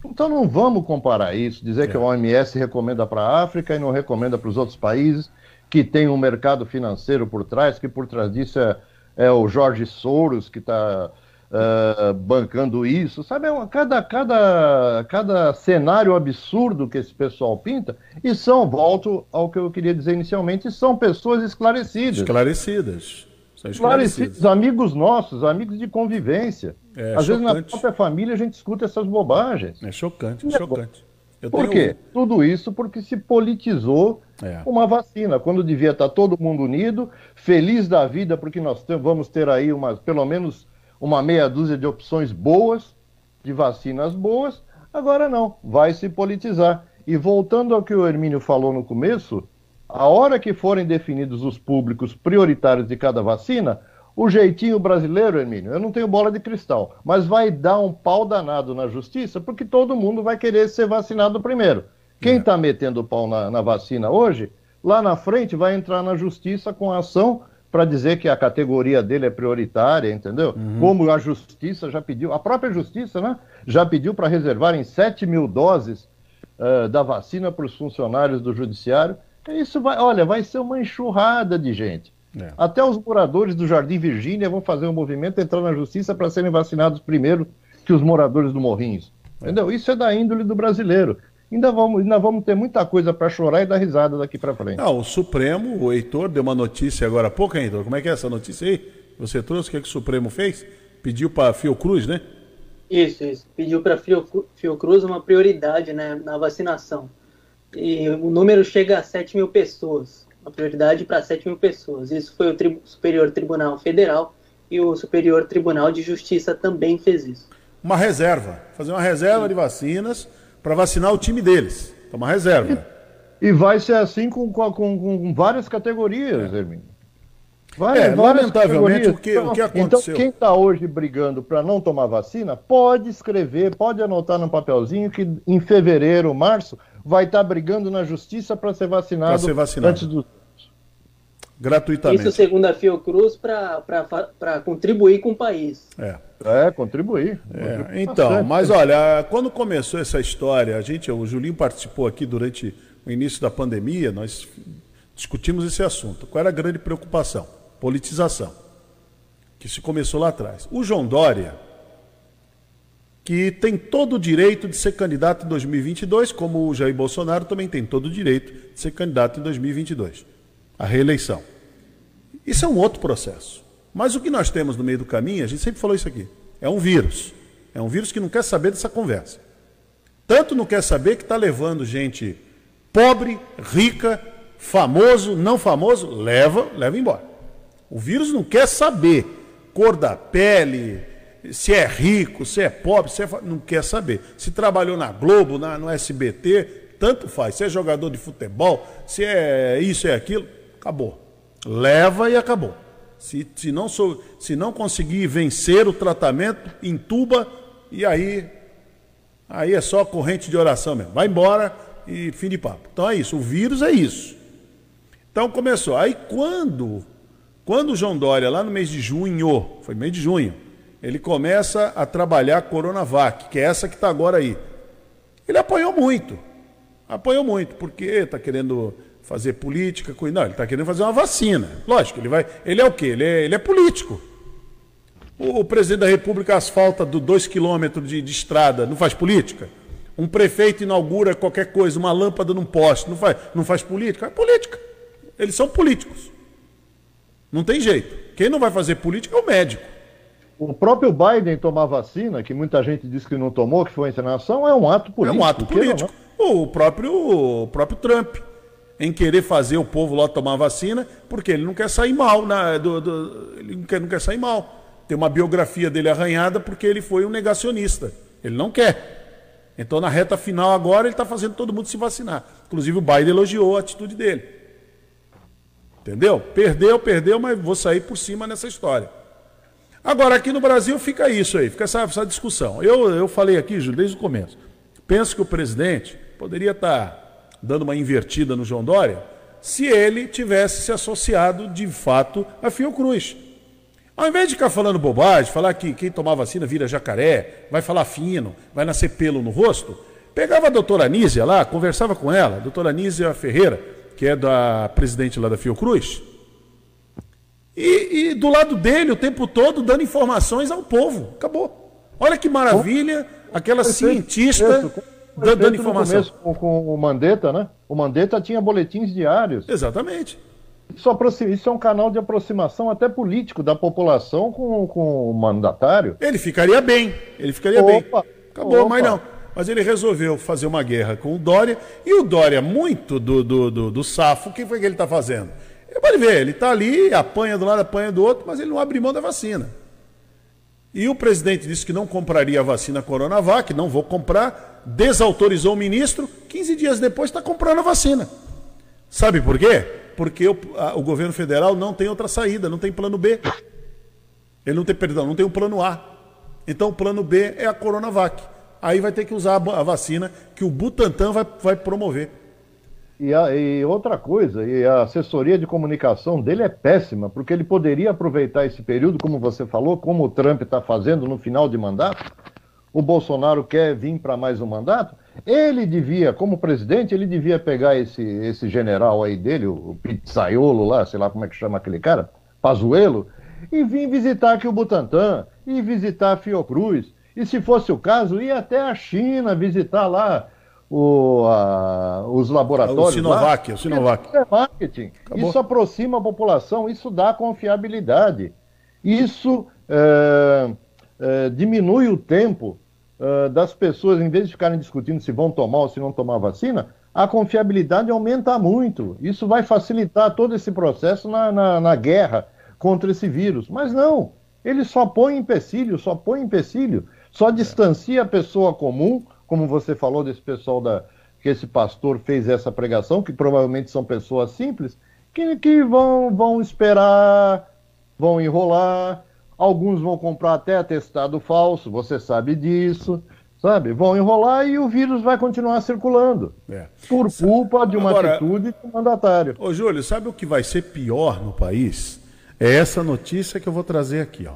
Então não vamos comparar isso, dizer é. que a OMS recomenda para a África e não recomenda para os outros países, que tem um mercado financeiro por trás, que por trás disso é, é o Jorge Soros que está uh, bancando isso, sabe? É cada, cada, cada cenário absurdo que esse pessoal pinta, e são, volto ao que eu queria dizer inicialmente, são pessoas esclarecidas. Esclarecidas. São esclarecidos, amigos nossos, amigos de convivência. É, Às chocante. vezes na própria família a gente escuta essas bobagens. É chocante, é chocante. Eu Por tenho- quê? Tudo isso porque se politizou É. uma vacina, quando devia estar todo mundo unido, feliz da vida, porque nós vamos ter aí umas, pelo menos uma meia dúzia de opções boas, de vacinas boas. Agora não, vai se politizar. E voltando ao que o Hermínio falou no começo, a hora que forem definidos os públicos prioritários de cada vacina, o jeitinho brasileiro, Hermínio, eu não tenho bola de cristal, mas vai dar um pau danado na justiça, porque todo mundo vai querer ser vacinado primeiro. Quem está metendo o pau na, na vacina hoje, lá na frente vai entrar na justiça com a ação para dizer que a categoria dele é prioritária, entendeu? Como a justiça já pediu, a própria justiça, né? Já pediu para reservarem 7 mil doses eh, da vacina para os funcionários do judiciário. Isso vai, olha, vai ser uma enxurrada de gente. É. Até os moradores do Jardim Virgínia vão fazer um movimento, entrar na justiça para serem vacinados primeiro que os moradores do Morrinhos. Entendeu? Isso é da índole do brasileiro. Ainda vamos, ainda vamos ter muita coisa para chorar e dar risada daqui para frente. Não, o Supremo, o Heitor deu uma notícia agora há pouco, hein, Heitor? Como é que é essa notícia aí? Você trouxe o que, é que o Supremo fez? Pediu para Fiocruz, né? Isso, isso. Pediu para Fiocruz uma prioridade né, na vacinação. E o número chega a 7 mil pessoas. Uma prioridade para 7 mil pessoas. Isso foi o Tri- Superior Tribunal Federal e o Superior Tribunal de Justiça também fez isso. Uma reserva. Fazer uma reserva de vacinas para vacinar o time deles. Então, uma reserva. E vai ser assim com, com, com- várias categorias, Hermínio. Vai, É, várias lamentavelmente, o que- o que Então, aconteceu? quem está hoje brigando para não tomar vacina, pode escrever, pode anotar num papelzinho que em fevereiro, março, vai estar brigando na justiça para ser ser vacinado. antes do. Gratuitamente. Isso, segundo a Fiocruz, para contribuir com o país. É. É, contribuir. É, então, mas olha, quando começou essa história, a gente, o Julinho participou aqui durante o início da pandemia, nós discutimos esse assunto. Qual era a grande preocupação? Politização. Que se começou lá atrás. O João Dória, que tem todo o direito de ser candidato em 2022, como o Jair Bolsonaro também tem todo o direito de ser candidato em 2022, a reeleição. Isso é um outro processo. Mas o que nós temos no meio do caminho, a gente sempre falou isso aqui, é um vírus. É um vírus que não quer saber dessa conversa. Tanto não quer saber que está levando gente pobre, rica, famoso, não famoso, leva, leva embora. O vírus não quer saber cor da pele, se é rico, se é pobre, se é não quer saber. Se trabalhou na Globo, na, no SBT, tanto faz. Se é jogador de futebol, se é isso, é aquilo, acabou. Leva e acabou. Se, se, não, sou, se não conseguir vencer o tratamento, entuba e aí Aí é só corrente de oração mesmo. Vai embora e fim de papo. Então é isso. O vírus é isso. Então começou. Aí quando, quando o João Dória, lá no mês de junho, foi mês de junho, ele começa a trabalhar a Coronavac, que é essa que está agora aí. Ele apanhou muito. Apanhou muito, porque está querendo fazer política. com- Não, ele está querendo fazer uma vacina. Lógico, ele vai. Ele é o quê? Ele é, ele é político. O, o presidente da República asfalta do 2 quilômetros de, de estrada, não faz política? Um prefeito inaugura qualquer coisa, uma lâmpada num poste, não faz, não faz política? É política. Eles são políticos. Não tem jeito. Quem não vai fazer política é o médico. O próprio Biden tomar vacina, que muita gente diz que não tomou, que foi uma encenação, é um ato político. É um ato queira ou político. O próprio, o próprio Trump, em querer fazer o povo lá tomar vacina, porque ele não quer sair mal, na, do- do- ele não quer, não quer sair mal. Tem uma biografia dele arranhada porque ele foi um negacionista. Ele não quer. Então, na reta final agora, ele está fazendo todo mundo se vacinar. Inclusive, o Biden elogiou a atitude dele. Entendeu? Perdeu, perdeu, mas vou sair por cima nessa história. Agora, aqui no Brasil fica isso aí, fica essa, essa discussão. Eu, eu falei aqui, Júlio, desde o começo. Penso que o presidente poderia estar dando uma invertida no João Dória se ele tivesse se associado de fato a Fiocruz. Ao invés de ficar falando bobagem, falar que quem tomar vacina vira jacaré, vai falar fino, vai nascer pelo no rosto, pegava a doutora Anísia lá, conversava com ela, a doutora Anísia Ferreira, que é da presidente lá da Fiocruz, e, e do lado dele o tempo todo dando informações ao povo. Acabou. Olha que maravilha, aquela cientista dando, dando informação. No começo, com, com o Mandetta, né? O Mandetta tinha boletins diários. Exatamente. Isso, isso é um canal de aproximação até político da população com, com o mandatário. Ele ficaria bem, ele ficaria Opa, bem. Acabou, opa. mas não. Mas ele resolveu fazer uma guerra com o Dória. E o Dória, muito do, do, do, do safo, o que foi que ele está fazendo? Ele pode ver, ele está ali, apanha do lado, apanha do outro, mas ele não abre mão da vacina. E o presidente disse que não compraria a vacina Coronavac, não vou comprar, desautorizou o ministro, 15 dias depois está comprando a vacina. Sabe por quê? Porque o, a- o governo federal não tem outra saída, não tem plano B. Ele não tem, perdão, não tem um plano A. Então o plano B é a Coronavac. Aí vai ter que usar a, a vacina que o Butantan vai, vai promover. E, a- e outra coisa, e a assessoria de comunicação dele é péssima, porque ele poderia aproveitar esse período, como você falou, como o Trump está fazendo no final de mandato. O Bolsonaro quer vir para mais um mandato. Ele devia, como presidente, ele devia pegar esse, esse general aí dele, o, Pizzaiolo lá, sei lá como é que chama aquele cara, Pazuello, e vir visitar aqui o Butantan, e visitar a Fiocruz. E se fosse o caso, ir até a China visitar lá o, a- os laboratórios. O Sinovac, lá. o Sinovac. É marketing. Acabou. Isso aproxima a população, isso dá confiabilidade. Isso é, é, diminui o tempo é, das pessoas, em vez de ficarem discutindo se vão tomar ou se não tomar vacina, a confiabilidade aumenta muito. Isso vai facilitar todo esse processo na, na, na guerra contra esse vírus. Mas não, ele só põe empecilho, só põe empecilho, só distancia a pessoa comum, como você falou desse pessoal da que esse pastor fez essa pregação, que provavelmente são pessoas simples, que, que vão, vão esperar, vão enrolar, alguns vão comprar até atestado falso, você sabe disso, sabe? Vão enrolar e o vírus vai continuar circulando. É. Por culpa de uma Agora- atitude do mandatário. Ô, Júlio, sabe o que vai ser pior no país? É essa notícia que eu vou trazer aqui, ó.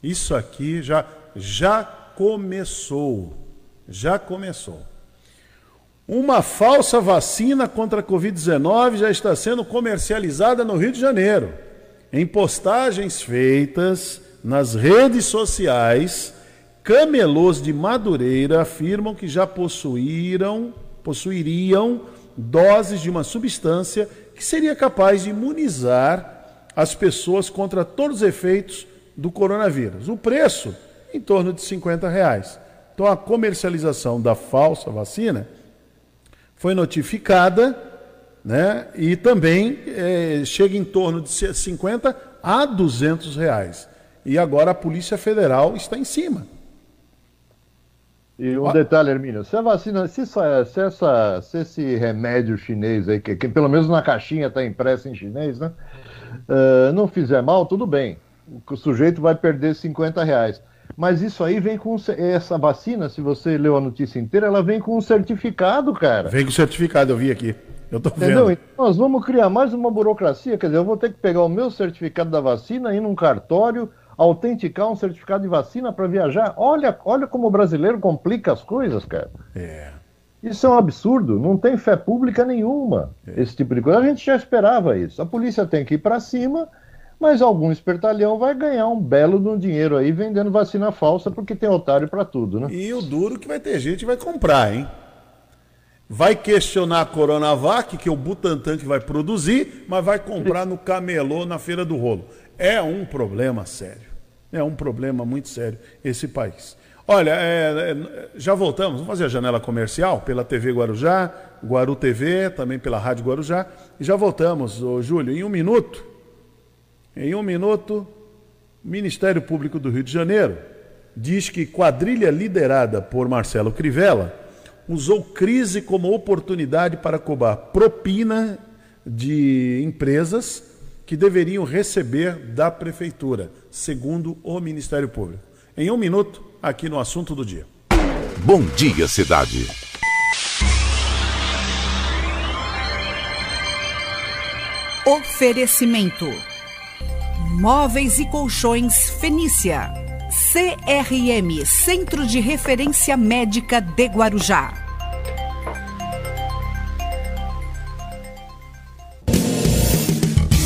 Isso aqui já, já começou. Já começou. Uma falsa vacina contra a Covid-19 já está sendo comercializada no Rio de Janeiro. Em postagens feitas nas redes sociais, camelôs de Madureira afirmam que já possuíram, possuiriam doses de uma substância que seria capaz de imunizar as pessoas contra todos os efeitos do coronavírus. O preço, em torno de 50 reais. Então, a comercialização da falsa vacina foi notificada, né? E também eh, chega em torno de 50 a 200 reais. E agora a Polícia Federal está em cima. E um detalhe, Hermínio, se a vacina, se, essa, se, essa, se esse remédio chinês aí, que, que pelo menos na caixinha está impresso em chinês, né? eh, não fizer mal, tudo bem. O sujeito vai perder 50 reais. Mas isso aí vem com. Essa vacina, se você leu a notícia inteira, ela vem com um certificado, cara. Vem com certificado, eu vi aqui. Eu tô Entendeu? vendo. Então nós vamos criar mais uma burocracia. Quer dizer, eu vou ter que pegar o meu certificado da vacina, ir num cartório, autenticar um certificado de vacina para viajar. Olha, olha como o brasileiro complica as coisas, cara. É. Isso é um absurdo. Não tem fé pública nenhuma. Esse tipo de coisa. A gente já esperava isso. A polícia tem que ir para cima, mas algum espertalhão vai ganhar um belo de um dinheiro aí vendendo vacina falsa porque tem otário para tudo, né? E o duro que vai ter gente que vai comprar, hein? Vai questionar a Coronavac, que é o Butantan que vai produzir, mas vai comprar no camelô na Feira do Rolo. É um problema sério. É um problema muito sério esse país. Olha, é, é, já voltamos. Vamos fazer a janela comercial pela TV Guarujá, Guaru TV, também pela Rádio Guarujá. E já voltamos, ô, Júlio, em um minuto. Em um minuto, o Ministério Público do Rio de Janeiro diz que quadrilha liderada por Marcelo Crivella usou crise como oportunidade para cobrar propina de empresas que deveriam receber da prefeitura, segundo o Ministério Público. Em um minuto, aqui no assunto do dia. Bom dia, cidade. Oferecimento: Móveis e Colchões Fenícia. CRM Centro de Referência Médica de Guarujá.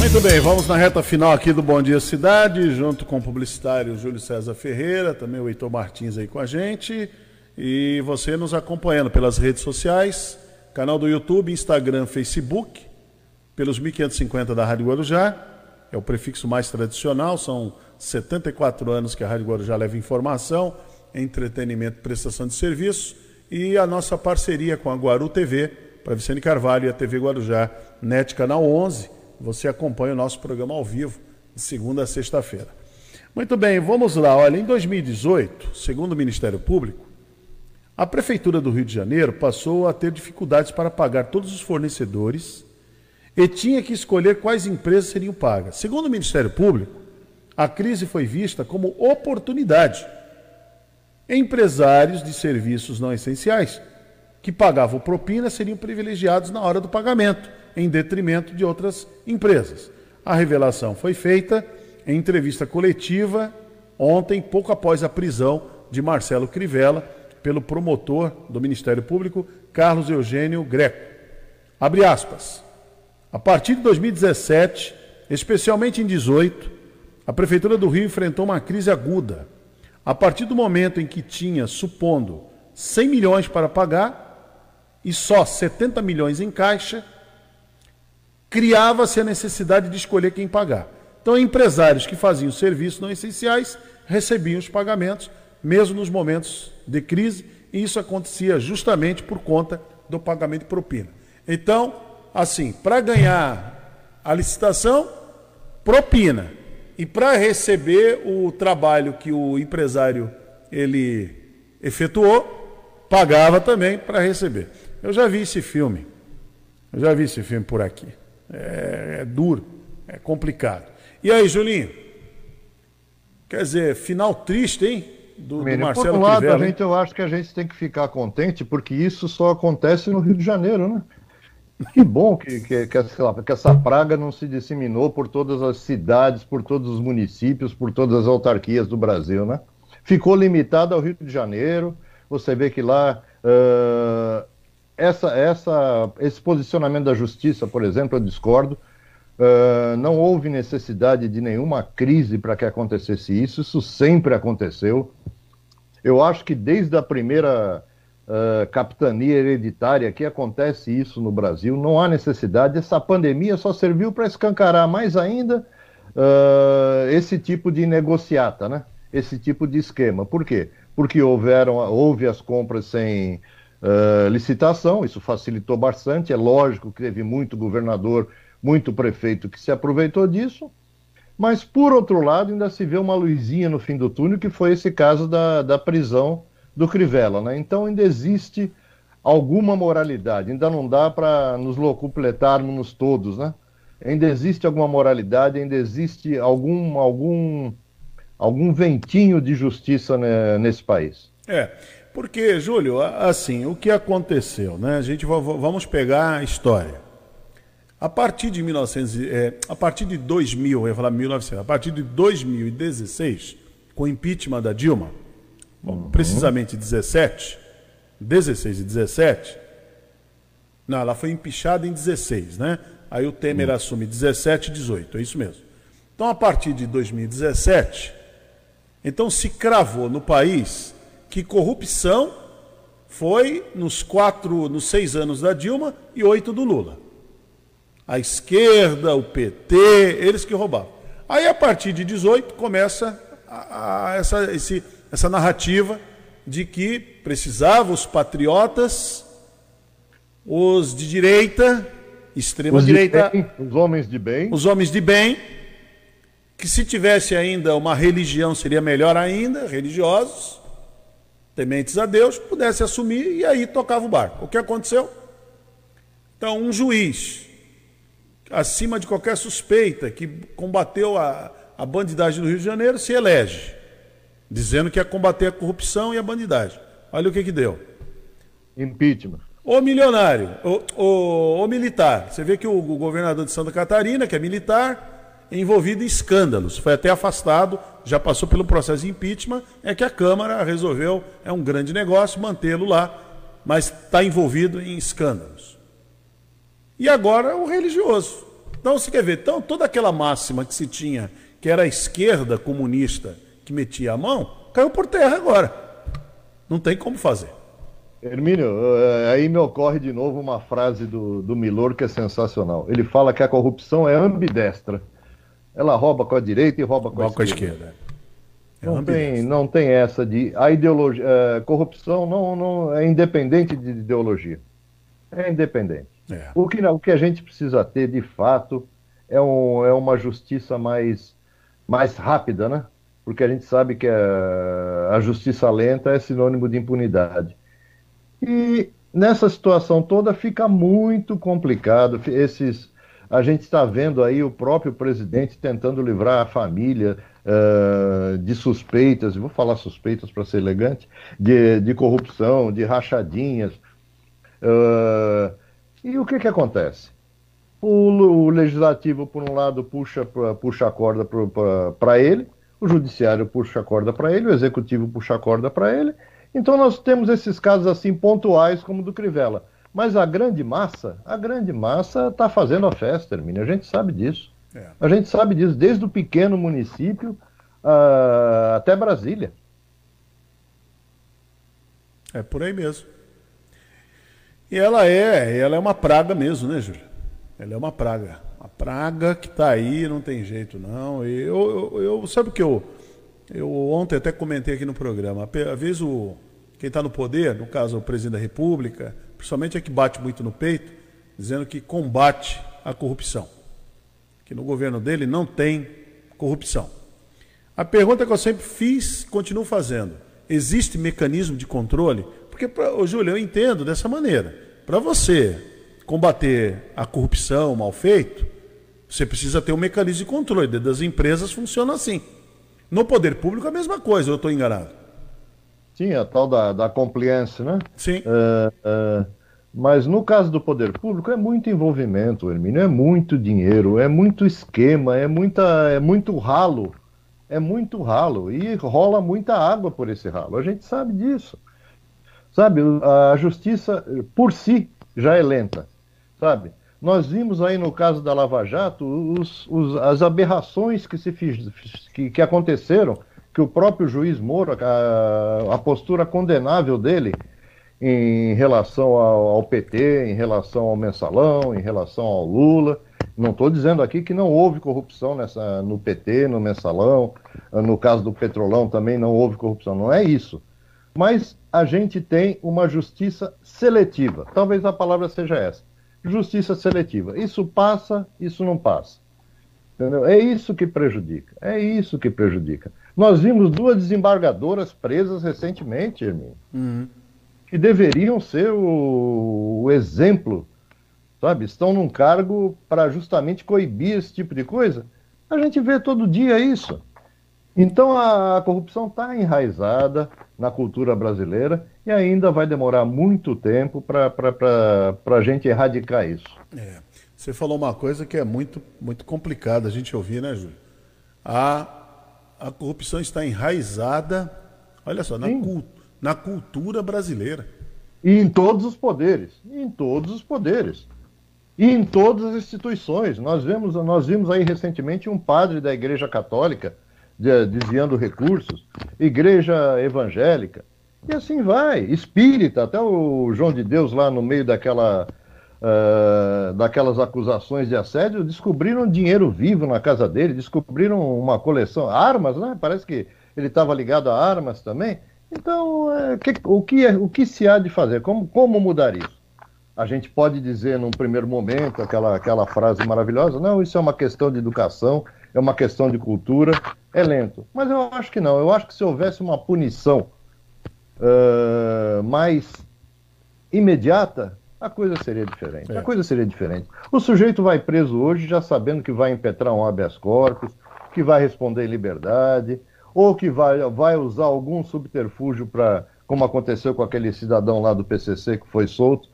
Muito bem, vamos na reta final aqui do Bom Dia Cidade, junto com o publicitário Júlio César Ferreira, também o Heitor Martins aí com a gente. E você nos acompanhando pelas redes sociais, canal do YouTube, Instagram, Facebook, pelos 1550 da Rádio Guarujá, é o prefixo mais tradicional, são 74 anos que a Rádio Guarujá leva informação, entretenimento e prestação de serviço, e a nossa parceria com a Guaru TV, para Vicente Carvalho e a TV Guarujá, NET Canal 11, você acompanha o nosso programa ao vivo, de segunda a sexta-feira. Muito bem, vamos lá. Olha, em 2018, segundo o Ministério Público, a Prefeitura do Rio de Janeiro passou a ter dificuldades para pagar todos os fornecedores e tinha que escolher quais empresas seriam pagas. Segundo o Ministério Público, a crise foi vista como oportunidade. Empresários de serviços não essenciais que pagavam propina seriam privilegiados na hora do pagamento em detrimento de outras empresas. A revelação foi feita em entrevista coletiva ontem, pouco após a prisão de Marcelo Crivella pelo promotor do Ministério Público, Carlos Eugênio Greco. Abre aspas. A partir de 2017, especialmente em 18, a Prefeitura do Rio enfrentou uma crise aguda. A partir do momento em que tinha, supondo, 100 milhões para pagar e só 70 milhões em caixa, criava-se a necessidade de escolher quem pagar. Então, empresários que faziam serviços não essenciais recebiam os pagamentos, mesmo nos momentos de crise, e isso acontecia justamente por conta do pagamento de propina. Então, assim, para ganhar a licitação, propina. E para receber o trabalho que o empresário ele efetuou, pagava também para receber. Eu já vi esse filme. Eu já vi esse filme por aqui. É, é duro, é complicado. E aí, Julinho? Quer dizer, final triste, hein? Do, do Marcelo Por um lado, Crivella, a gente, eu acho que a gente tem que ficar contente, porque isso só acontece no Rio de Janeiro, né? Que bom que, que, que, essa, que essa praga não se disseminou por todas as cidades, por todos os municípios, por todas as autarquias do Brasil, né? Ficou limitada ao Rio de Janeiro. Você vê que lá uh, essa, essa, esse posicionamento da justiça, por exemplo, eu discordo. Uh, não houve necessidade de nenhuma crise para que acontecesse isso, isso sempre aconteceu. Eu acho que desde a primeira uh, capitania hereditária que acontece isso no Brasil, não há necessidade. Essa pandemia só serviu para escancarar mais ainda uh, esse tipo de negociata, né? esse tipo de esquema. Por quê? Porque houveram, houve as compras sem uh, licitação, isso facilitou bastante. É lógico que teve muito governador, muito prefeito que se aproveitou disso. Mas, por outro lado, ainda se vê uma luzinha no fim do túnel, que foi esse caso da, da prisão do Crivella. Né? Então, ainda existe alguma moralidade, ainda não dá para nos locupletarmos todos, né? Ainda existe alguma moralidade, ainda existe algum, algum, algum ventinho de justiça né, nesse país. É. Porque, Júlio, assim, o que aconteceu, né? A gente vamos pegar a história. A partir de 1900, é, a partir de 2000, eu ia falar 1900, a partir de 2016, com o impeachment da Dilma, bom, uhum. precisamente 17, 16 e 17, não, ela foi empichada em 16, né? Aí o Temer uhum. assume 17 e 18, é isso mesmo. Então, a partir de 2017, então se cravou no país que corrupção foi nos quatro, nos seis anos da Dilma e oito do Lula. A esquerda, o PT, eles que roubavam. Aí, a partir de 18, começa a, a, essa, esse, essa narrativa de que precisavam os patriotas, os de direita, extrema direita, os homens de bem, os homens de bem, que se tivesse ainda uma religião seria melhor ainda, religiosos, tementes a Deus, pudesse assumir e aí tocava o barco. O que aconteceu? Então, um juiz, acima de qualquer suspeita, que combateu a, a bandidagem no Rio de Janeiro, se elege, dizendo que ia combater a corrupção e a bandidagem. Olha o que, que deu. Impeachment. O milionário, o, o, o militar. Você vê que o, o governador de Santa Catarina, que é militar, envolvido em escândalos, foi até afastado, já passou pelo processo de impeachment, é que a Câmara resolveu, é um grande negócio, mantê-lo lá, mas está envolvido em escândalos. E agora o religioso. Então você quer ver, então, toda aquela máxima que se tinha, que era a esquerda comunista que metia a mão, caiu por terra agora. Não tem como fazer. Hermínio, eh, aí me ocorre de novo uma frase do, do Milor que é sensacional. Ele fala que a corrupção é ambidestra. Ela rouba com a direita e rouba com, a, com a esquerda. esquerda. É Não tem, não tem essa de. A ideologia. eh, corrupção não, não é independente de ideologia. É independente. É. O, que, o que a gente precisa ter, de fato, é, um, é uma justiça mais, mais rápida, né? Porque a gente sabe que a, a justiça lenta é sinônimo de impunidade. E nessa situação toda fica muito complicado. Esses, a gente está vendo aí o próprio presidente tentando livrar a família eh, de suspeitas, vou falar suspeitas para ser elegante, de, de corrupção, de rachadinhas. Eh, e o que, que acontece? O, o legislativo, por um lado, puxa, puxa a corda para ele, o judiciário puxa a corda para ele, o executivo puxa a corda para ele. Então nós temos esses casos assim pontuais como o do Crivella. Mas a grande massa, a grande massa está fazendo a festa, Hermínio. A gente sabe disso. É. A gente sabe disso desde o pequeno município ah, até Brasília. É por aí mesmo. E ela é, ela é uma praga mesmo, né, Júlio? Ela é uma praga. Uma praga que tá aí, não tem jeito não. E eu, eu, eu- sabe o que eu, eu ontem até comentei aqui no programa. Às vezes o quem está no poder, no caso o presidente da República, principalmente é que bate muito no peito, dizendo que combate a corrupção. Que no governo dele não tem corrupção. A pergunta que eu sempre fiz, continuo fazendo: existe mecanismo de controle? Porque, pra, ô, Júlio, eu entendo dessa maneira. Para você combater a corrupção, o mal feito, você precisa ter um mecanismo de controle. Dentro das empresas funciona assim. No poder público é a mesma coisa, eu estou enganado. Sim, a tal da, da compliance, né? Sim. É, é, mas no caso do poder público é muito envolvimento, Hermínio, é muito dinheiro, é muito esquema, é, muita, é muito ralo, é muito ralo e rola muita água por esse ralo. A gente sabe disso. Sabe, a justiça por si já é lenta, sabe? Nós vimos aí no caso da Lava Jato os- os- as aberrações que, se fiz, que, que aconteceram, que o próprio juiz Moro, a, a postura condenável dele em relação ao, ao PT, em relação ao mensalão, em relação ao Lula. Não estou dizendo aqui que não houve corrupção nessa, no PT, no mensalão, no caso do Petrolão também não houve corrupção, não é isso. Mas a gente tem uma justiça seletiva. Talvez a palavra seja essa. Justiça seletiva. Isso passa, isso não passa. Entendeu? É isso que prejudica. É isso que prejudica. Nós vimos duas desembargadoras presas recentemente, Hermínio, que deveriam ser o, o exemplo, sabe? Estão num cargo para justamente coibir esse tipo de coisa. A gente vê todo dia isso. Então a, a corrupção está enraizada na cultura brasileira e ainda vai demorar muito tempo para a gente erradicar isso. É. Você falou uma coisa que é muito, muito complicada a gente ouvir, né, Júlio? A, a corrupção está enraizada, olha só, na, cul- na cultura brasileira. E em todos os poderes. Em todos os poderes. E em todas as instituições. Nós vimos, nós vimos aí recentemente um padre da Igreja Católica de- desviando recursos, igreja evangélica, e assim vai, espírita, até o João de Deus lá no meio daquela, ah, daquelas acusações de assédio, descobriram dinheiro vivo na casa dele, descobriram uma coleção, armas, né? Parece que ele estava ligado a armas também. Então, é, que- o, que, é- o que se há de fazer? Como, como mudar isso? A gente pode dizer num primeiro momento aquela, aquela frase maravilhosa: não, isso é uma questão de educação, é uma questão de cultura, é lento. Mas eu acho que não. Eu acho que se houvesse uma punição ah, mais imediata, a coisa seria diferente. A coisa seria diferente. O sujeito vai preso hoje já sabendo que vai impetrar um habeas corpus, que vai responder em liberdade, ou que vai, vai usar algum subterfúgio para, como aconteceu com aquele cidadão lá do PCC que foi solto,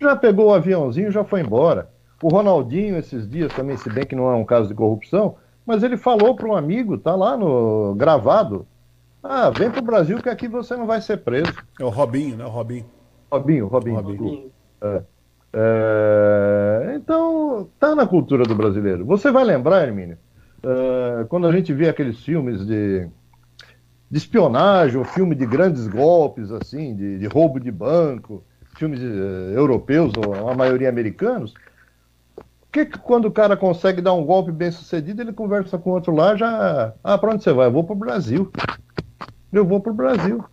já pegou o aviãozinho e já foi embora. O Ronaldinho, esses dias também, se bem que não é um caso de corrupção, mas ele falou para um amigo, tá lá no gravado, ah, vem pro Brasil que aqui você não vai ser preso. É o Robinho, né? O Robinho. Robinho, Robinho. desculpa. É. É, Então, tá na cultura do brasileiro. Você vai lembrar, Hermínio, uh, quando a gente vê aqueles filmes de, de espionagem, ou filme de grandes golpes, assim, de, de roubo de banco, filmes uh, europeus, ou a maioria americanos, que, que quando o cara consegue dar um golpe bem sucedido, ele conversa com outro lá, já. Ah, para onde você vai? Eu vou para o Brasil. Eu vou para o Brasil.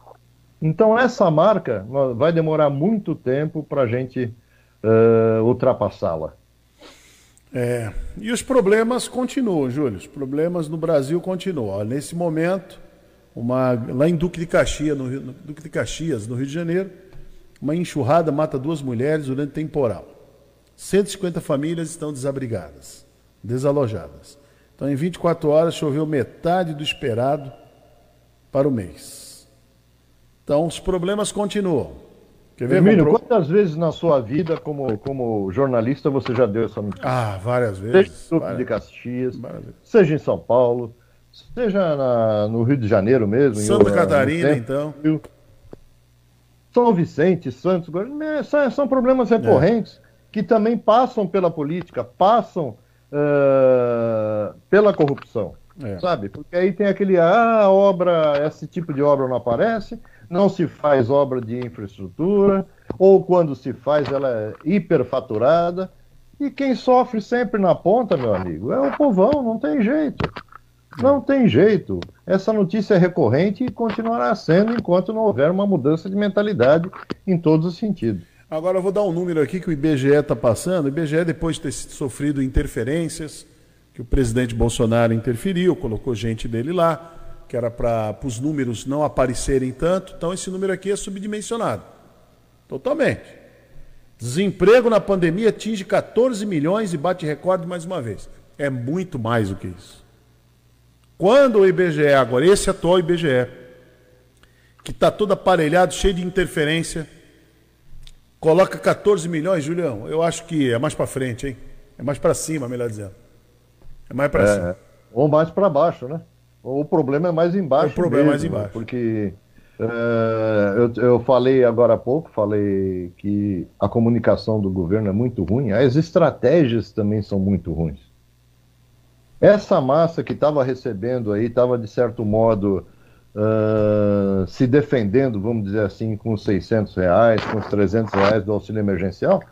Então, essa marca vai demorar muito tempo para a gente uh, ultrapassá-la. É, e os problemas continuam, Júlio. Os problemas no Brasil continuam. nesse momento, uma, lá em Duque de, Caxias, no, no, Duque de Caxias, no Rio de Janeiro, uma enxurrada mata duas mulheres durante temporal. 150 famílias estão desabrigadas, desalojadas. Então, em 24 horas, choveu metade do esperado para o mês. Então, os problemas continuam. Quer ver, Emílio, comprou... quantas vezes na sua vida, como, como jornalista, você já deu essa notícia? Ah, várias vezes. Seja em várias, de Caxias, seja em São Paulo, seja na, no Rio de Janeiro mesmo. Santa em, Catarina, então. São Vicente, Santos, são, são problemas recorrentes. É que também passam pela política, passam uh, pela corrupção. É. Sabe? Porque aí tem aquele, ah, obra, esse tipo de obra não aparece, não se faz obra de infraestrutura, ou quando se faz, ela é hiperfaturada. E quem sofre sempre na ponta, meu amigo, é o povão, não tem jeito. Não tem jeito. Essa notícia é recorrente e continuará sendo enquanto não houver uma mudança de mentalidade em todos os sentidos. Agora eu vou dar um número aqui que o IBGE está passando. O IBGE, depois de ter sofrido interferências, que o presidente Bolsonaro interferiu, colocou gente dele lá, que era para os números não aparecerem tanto. Então esse número aqui é subdimensionado. Totalmente. Desemprego na pandemia atinge 14 milhões e bate recorde mais uma vez. É muito mais do que isso. Quando o IBGE, agora, esse atual IBGE, que está todo aparelhado, cheio de interferência, Coloca 14 milhões, Julião. Eu acho que é mais para frente, hein? É mais para cima, melhor dizendo. É mais para é, cima. Ou mais para baixo, né? O problema é mais embaixo. O problema mesmo, é mais embaixo. Porque é, eu, eu falei agora há pouco, falei que a comunicação do governo é muito ruim, as estratégias também são muito ruins. Essa massa que estava recebendo aí, estava de certo modo uh, se defendendo, vamos dizer assim, com os 600 reais, com os 300 reais do auxílio emergencial,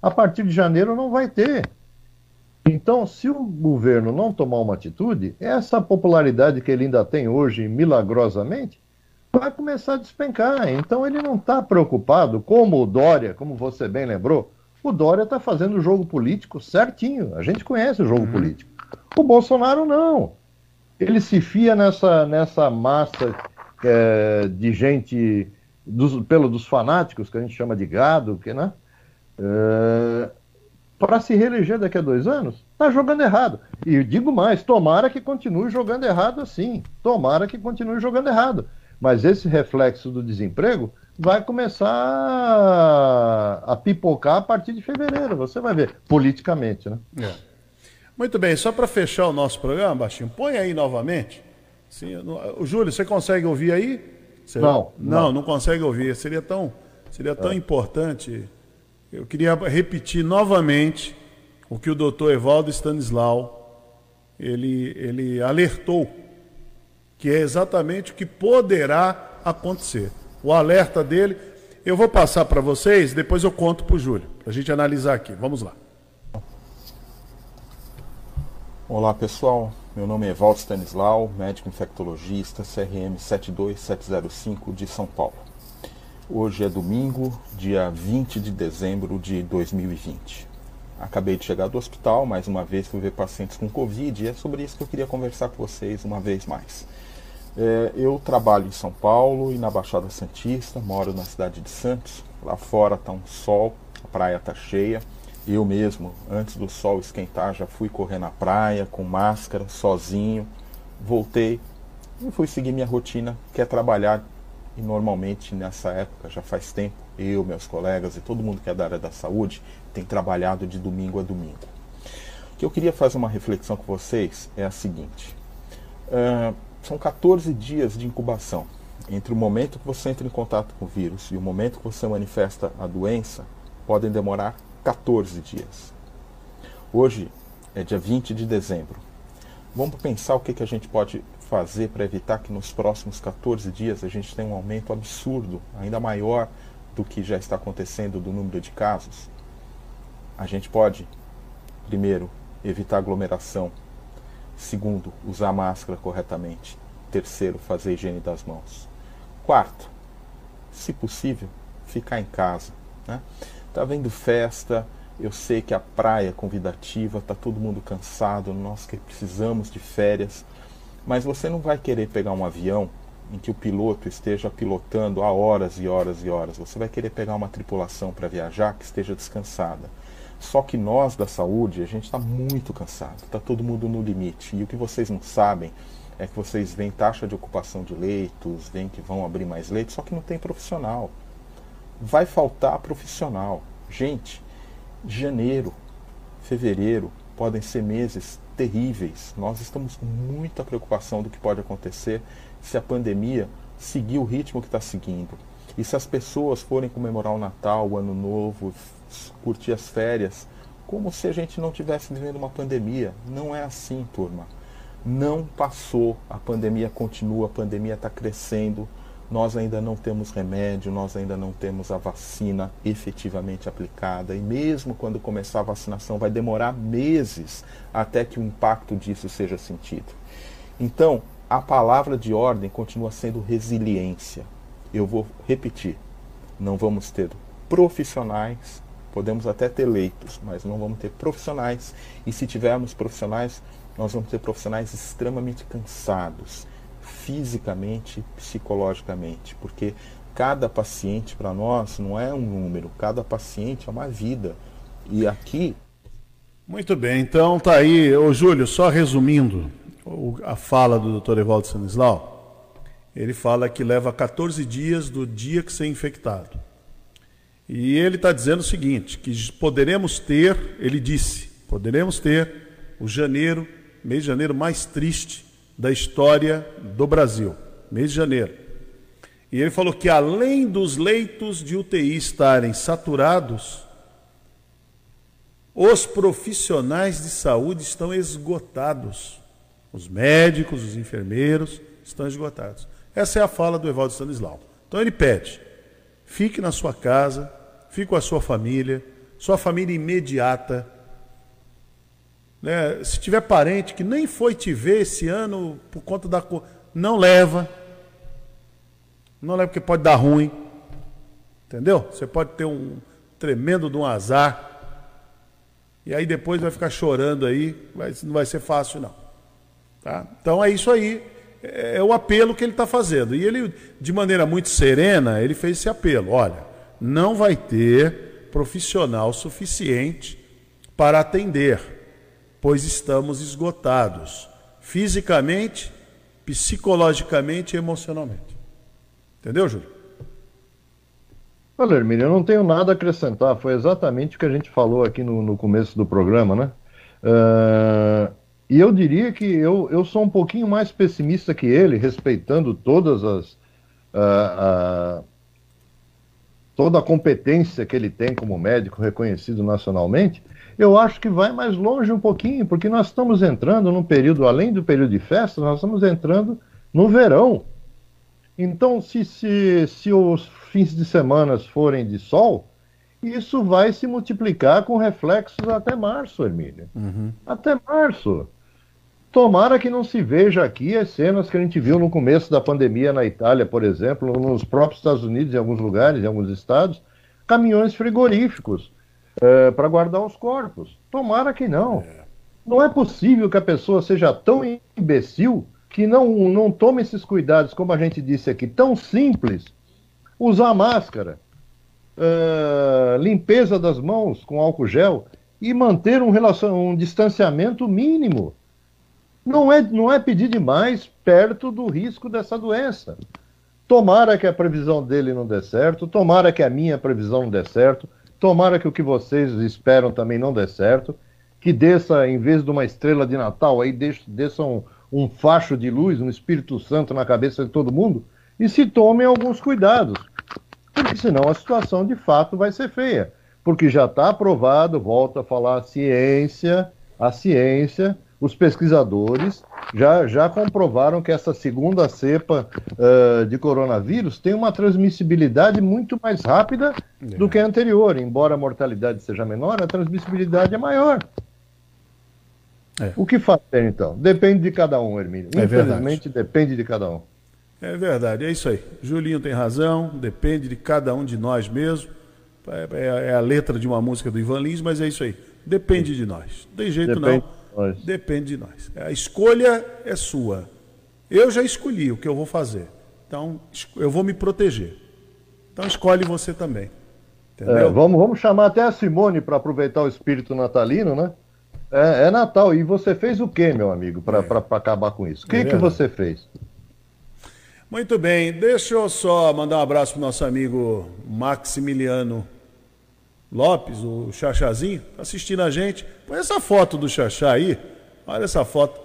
a partir de janeiro não vai ter. Então, se o governo não tomar uma atitude, essa popularidade que ele ainda tem hoje, milagrosamente, vai começar a despencar. Então, ele não está preocupado, como o Dória, como você bem lembrou, o Dória está fazendo o jogo político certinho. A gente conhece o jogo uhum. político. O Bolsonaro não ele se fia nessa, nessa massa é, de gente, dos, pelo dos fanáticos, que a gente chama de gado, que, né? É, para se reeleger daqui a dois anos, está jogando errado. E digo mais, tomara que continue jogando errado assim. Tomara que continue jogando errado. Mas esse reflexo do desemprego vai começar a, pipocar a partir de fevereiro. Você vai ver, politicamente, né? É. Muito bem, só para fechar o nosso programa, Baixinho, põe aí novamente. Sim, o Júlio, você consegue ouvir aí? Você... Não, não, não, não consegue ouvir. Seria tão, seria tão é. importante. Eu queria repetir novamente o que o doutor Evaldo Stanislau ele, ele alertou, que é exatamente o que poderá acontecer. O alerta dele, eu vou passar para vocês, depois eu conto para o Júlio, para a gente analisar aqui. Vamos lá. Olá pessoal, meu nome é Valdo Stanislau, médico infectologista, CRM 72705 de São Paulo. Hoje é domingo, dia 20 de dezembro de 2020. Acabei de chegar do hospital, mais uma vez fui ver pacientes com Covid e é sobre isso que eu queria conversar com vocês uma vez mais. É, eu trabalho em São Paulo e na Baixada Santista, moro na cidade de Santos. Lá fora está um sol, a praia está cheia eu mesmo, antes do sol esquentar, já fui correr na praia com máscara, sozinho. Voltei e fui seguir minha rotina, que é trabalhar. E normalmente nessa época, já faz tempo, eu, meus colegas e todo mundo que é da área da saúde tem trabalhado de domingo a domingo. O que eu queria fazer uma reflexão com vocês é a seguinte: uh, são 14 dias de incubação. Entre o momento que você entra em contato com o vírus e o momento que você manifesta a doença, podem demorar 14 dias. Hoje é dia 20 de dezembro. Vamos pensar o que, que a gente pode fazer para evitar que nos próximos 14 dias a gente tenha um aumento absurdo, ainda maior do que já está acontecendo do número de casos? A gente pode, primeiro, evitar aglomeração. Segundo, usar máscara corretamente. Terceiro, fazer higiene das mãos. Quarto, se possível, ficar em casa. Né? Tá vendo festa, eu sei que a praia é convidativa, tá todo mundo cansado, nós que precisamos de férias, mas você não vai querer pegar um avião em que o piloto esteja pilotando há horas e horas e horas. Você vai querer pegar uma tripulação para viajar que esteja descansada. Só que nós da saúde, a gente está muito cansado, está todo mundo no limite. E o que vocês não sabem é que vocês veem taxa de ocupação de leitos, veem que vão abrir mais leitos, só que não tem profissional. Vai faltar profissional. Gente, janeiro, fevereiro podem ser meses terríveis. Nós estamos com muita preocupação do que pode acontecer se a pandemia seguir o ritmo que está seguindo. E se as pessoas forem comemorar o Natal, o Ano Novo, curtir as férias, como se a gente não tivesse vivendo uma pandemia. Não é assim, turma. Não passou, a pandemia continua, a pandemia está crescendo. Nós ainda não temos remédio, nós ainda não temos a vacina efetivamente aplicada. E mesmo quando começar a vacinação, vai demorar meses até que o impacto disso seja sentido. Então, a palavra de ordem continua sendo resiliência. Eu vou repetir: não vamos ter profissionais, podemos até ter leitos, mas não vamos ter profissionais. E se tivermos profissionais, nós vamos ter profissionais extremamente cansados, fisicamente, psicologicamente, porque cada paciente para nós não é um número, cada paciente é uma vida. E aqui. Muito bem, então tá aí, ô Júlio, só resumindo a fala do Dr. Evaldo Sanislau, ele fala que leva 14 dias do dia que ser infectado. E ele está dizendo o seguinte: que poderemos ter, ele disse, poderemos ter o janeiro, mês de janeiro mais triste da história do Brasil, mês de janeiro. E ele falou que além dos leitos de UTI estarem saturados, os profissionais de saúde estão esgotados. Os médicos, os enfermeiros estão esgotados. Essa é a fala do Evaldo Stanislau. Então ele pede: fique na sua casa, fique com a sua família, sua família imediata, né? Se tiver parente que nem foi te ver esse ano por conta da. Não leva. Não leva porque pode dar ruim. Entendeu? Você pode ter um tremendo de um azar. E aí depois vai ficar chorando aí. Não vai ser fácil, não. Tá? Então é isso aí. É, é o apelo que ele está fazendo. E ele, de maneira muito serena, ele fez esse apelo. Olha, não vai ter profissional suficiente para atender pois estamos esgotados, fisicamente, psicologicamente e emocionalmente. Entendeu, Júlio? Olha, Hermínio, eu não tenho nada a acrescentar, foi exatamente o que a gente falou aqui no, no começo do programa, né? Uh, e eu diria que eu, eu sou um pouquinho mais pessimista que ele, respeitando todas as. Uh, uh, toda a competência que ele tem como médico reconhecido nacionalmente, eu acho que vai mais longe um pouquinho, porque nós estamos entrando num período, além do período de festa, nós estamos entrando no verão. Então, se, se, se os fins de semana forem de sol, isso vai se multiplicar com reflexos até março, Hermília. Uhum. Até março. Tomara que não se veja aqui as cenas que a gente viu no começo da pandemia na Itália, por exemplo, nos próprios Estados Unidos, em alguns lugares, em alguns estados, caminhões frigoríficos é, para guardar os corpos. Tomara que não. É. Não é possível que a pessoa seja tão imbecil que não, não tome esses cuidados, como a gente disse aqui, tão simples. Usar máscara, é, limpeza das mãos com álcool gel e manter um, relacion, um distanciamento mínimo. Não é, não é pedir demais perto do risco dessa doença. Tomara que a previsão dele não dê certo, tomara que a minha previsão não dê certo, Tomara que o que vocês esperam também não dê certo. Que desça, em vez de uma estrela de Natal, aí desça um, um facho de luz, um Espírito Santo na cabeça de todo mundo. E se tomem alguns cuidados. Porque senão a situação de fato vai ser feia. porque já está aprovado, volto a falar, a ciência, a ciência, os pesquisadores já, já comprovaram que essa segunda cepa uh, de coronavírus tem uma transmissibilidade muito mais rápida é. do que a anterior. Embora a mortalidade seja menor, a transmissibilidade é maior. É. O que fazer então? Depende de cada um, Hermínio. É Infelizmente, verdade. depende de cada um. É verdade, é isso aí. Julinho tem razão, depende de cada um de nós mesmo. É, é, é a letra de uma música do Ivan Lins, mas é isso aí. Depende de nós. Não tem jeito depende não. De depende de nós. A escolha é sua. Eu já escolhi o que eu vou fazer. Então, eu vou me proteger. Então, escolhe você também. É, vamos, vamos chamar até a Simone para aproveitar o espírito natalino, né? É, é, Natal. E você fez o que, meu amigo, para é. acabar com isso? O que, é que você fez? Muito bem, deixa eu só mandar um abraço para o nosso amigo Maximiliano Lopes, o Chachazinho, tá assistindo a gente. Põe essa foto do Chachá aí. Olha essa foto.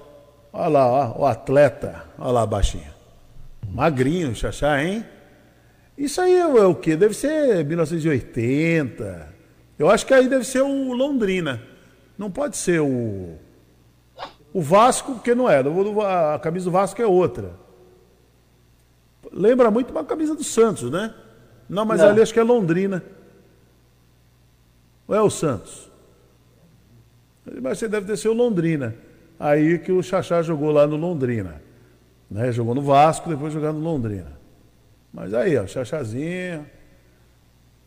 Olha lá, ó, o atleta. Olha lá, baixinho. Magrinho, Chachá, hein? Isso aí é, é o quê? Deve ser 1980. Eu acho que aí deve ser o Londrina. Não pode ser o. O Vasco, porque não é. A camisa do Vasco é outra. Lembra muito uma camisa do Santos, né? Não, mas não. ali acho que é Londrina. Ou é o Santos? Mas você deve ter sido Londrina. Aí que o Xaxá jogou lá no Londrina. Né? Jogou no Vasco, depois jogou no Londrina. Mas aí, ó, Xaxazinho,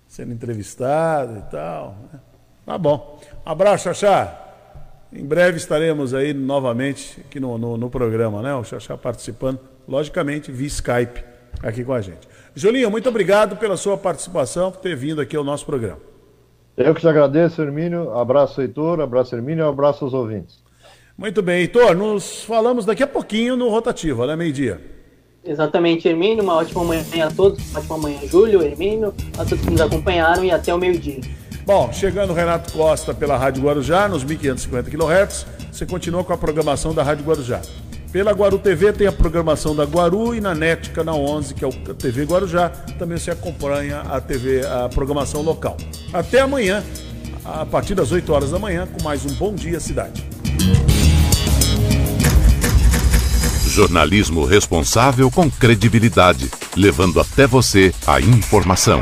sendo entrevistado e tal. Né? Tá bom. Abraço, Xaxá. Em breve estaremos aí novamente aqui no, no, no programa, né? O Xaxá participando, logicamente, via Skype aqui com a gente. Julinho, muito obrigado pela sua participação, por ter vindo aqui ao nosso programa. Eu que te agradeço, Hermínio. Abraço, Heitor. Abraço, Hermínio. Abraço aos ouvintes. Muito bem, Heitor. Nos falamos daqui a pouquinho no Rotativa, né? Meio-dia. Exatamente, Hermínio. Uma ótima manhã a todos. Uma ótima manhã, Júlio, Hermínio, a todos que nos acompanharam e até o meio-dia. Bom, chegando Renato Costa pela Rádio Guarujá, nos 1550 kHz, você continua com a programação da Rádio Guarujá. Pela Guaru TV tem a programação da Guaru e na NET, canal 11, que é o TV Guarujá, também você acompanha a TV, a programação local. Até amanhã, a partir das 8 horas da manhã, com mais um Bom Dia Cidade. Jornalismo responsável com credibilidade, levando até você a informação.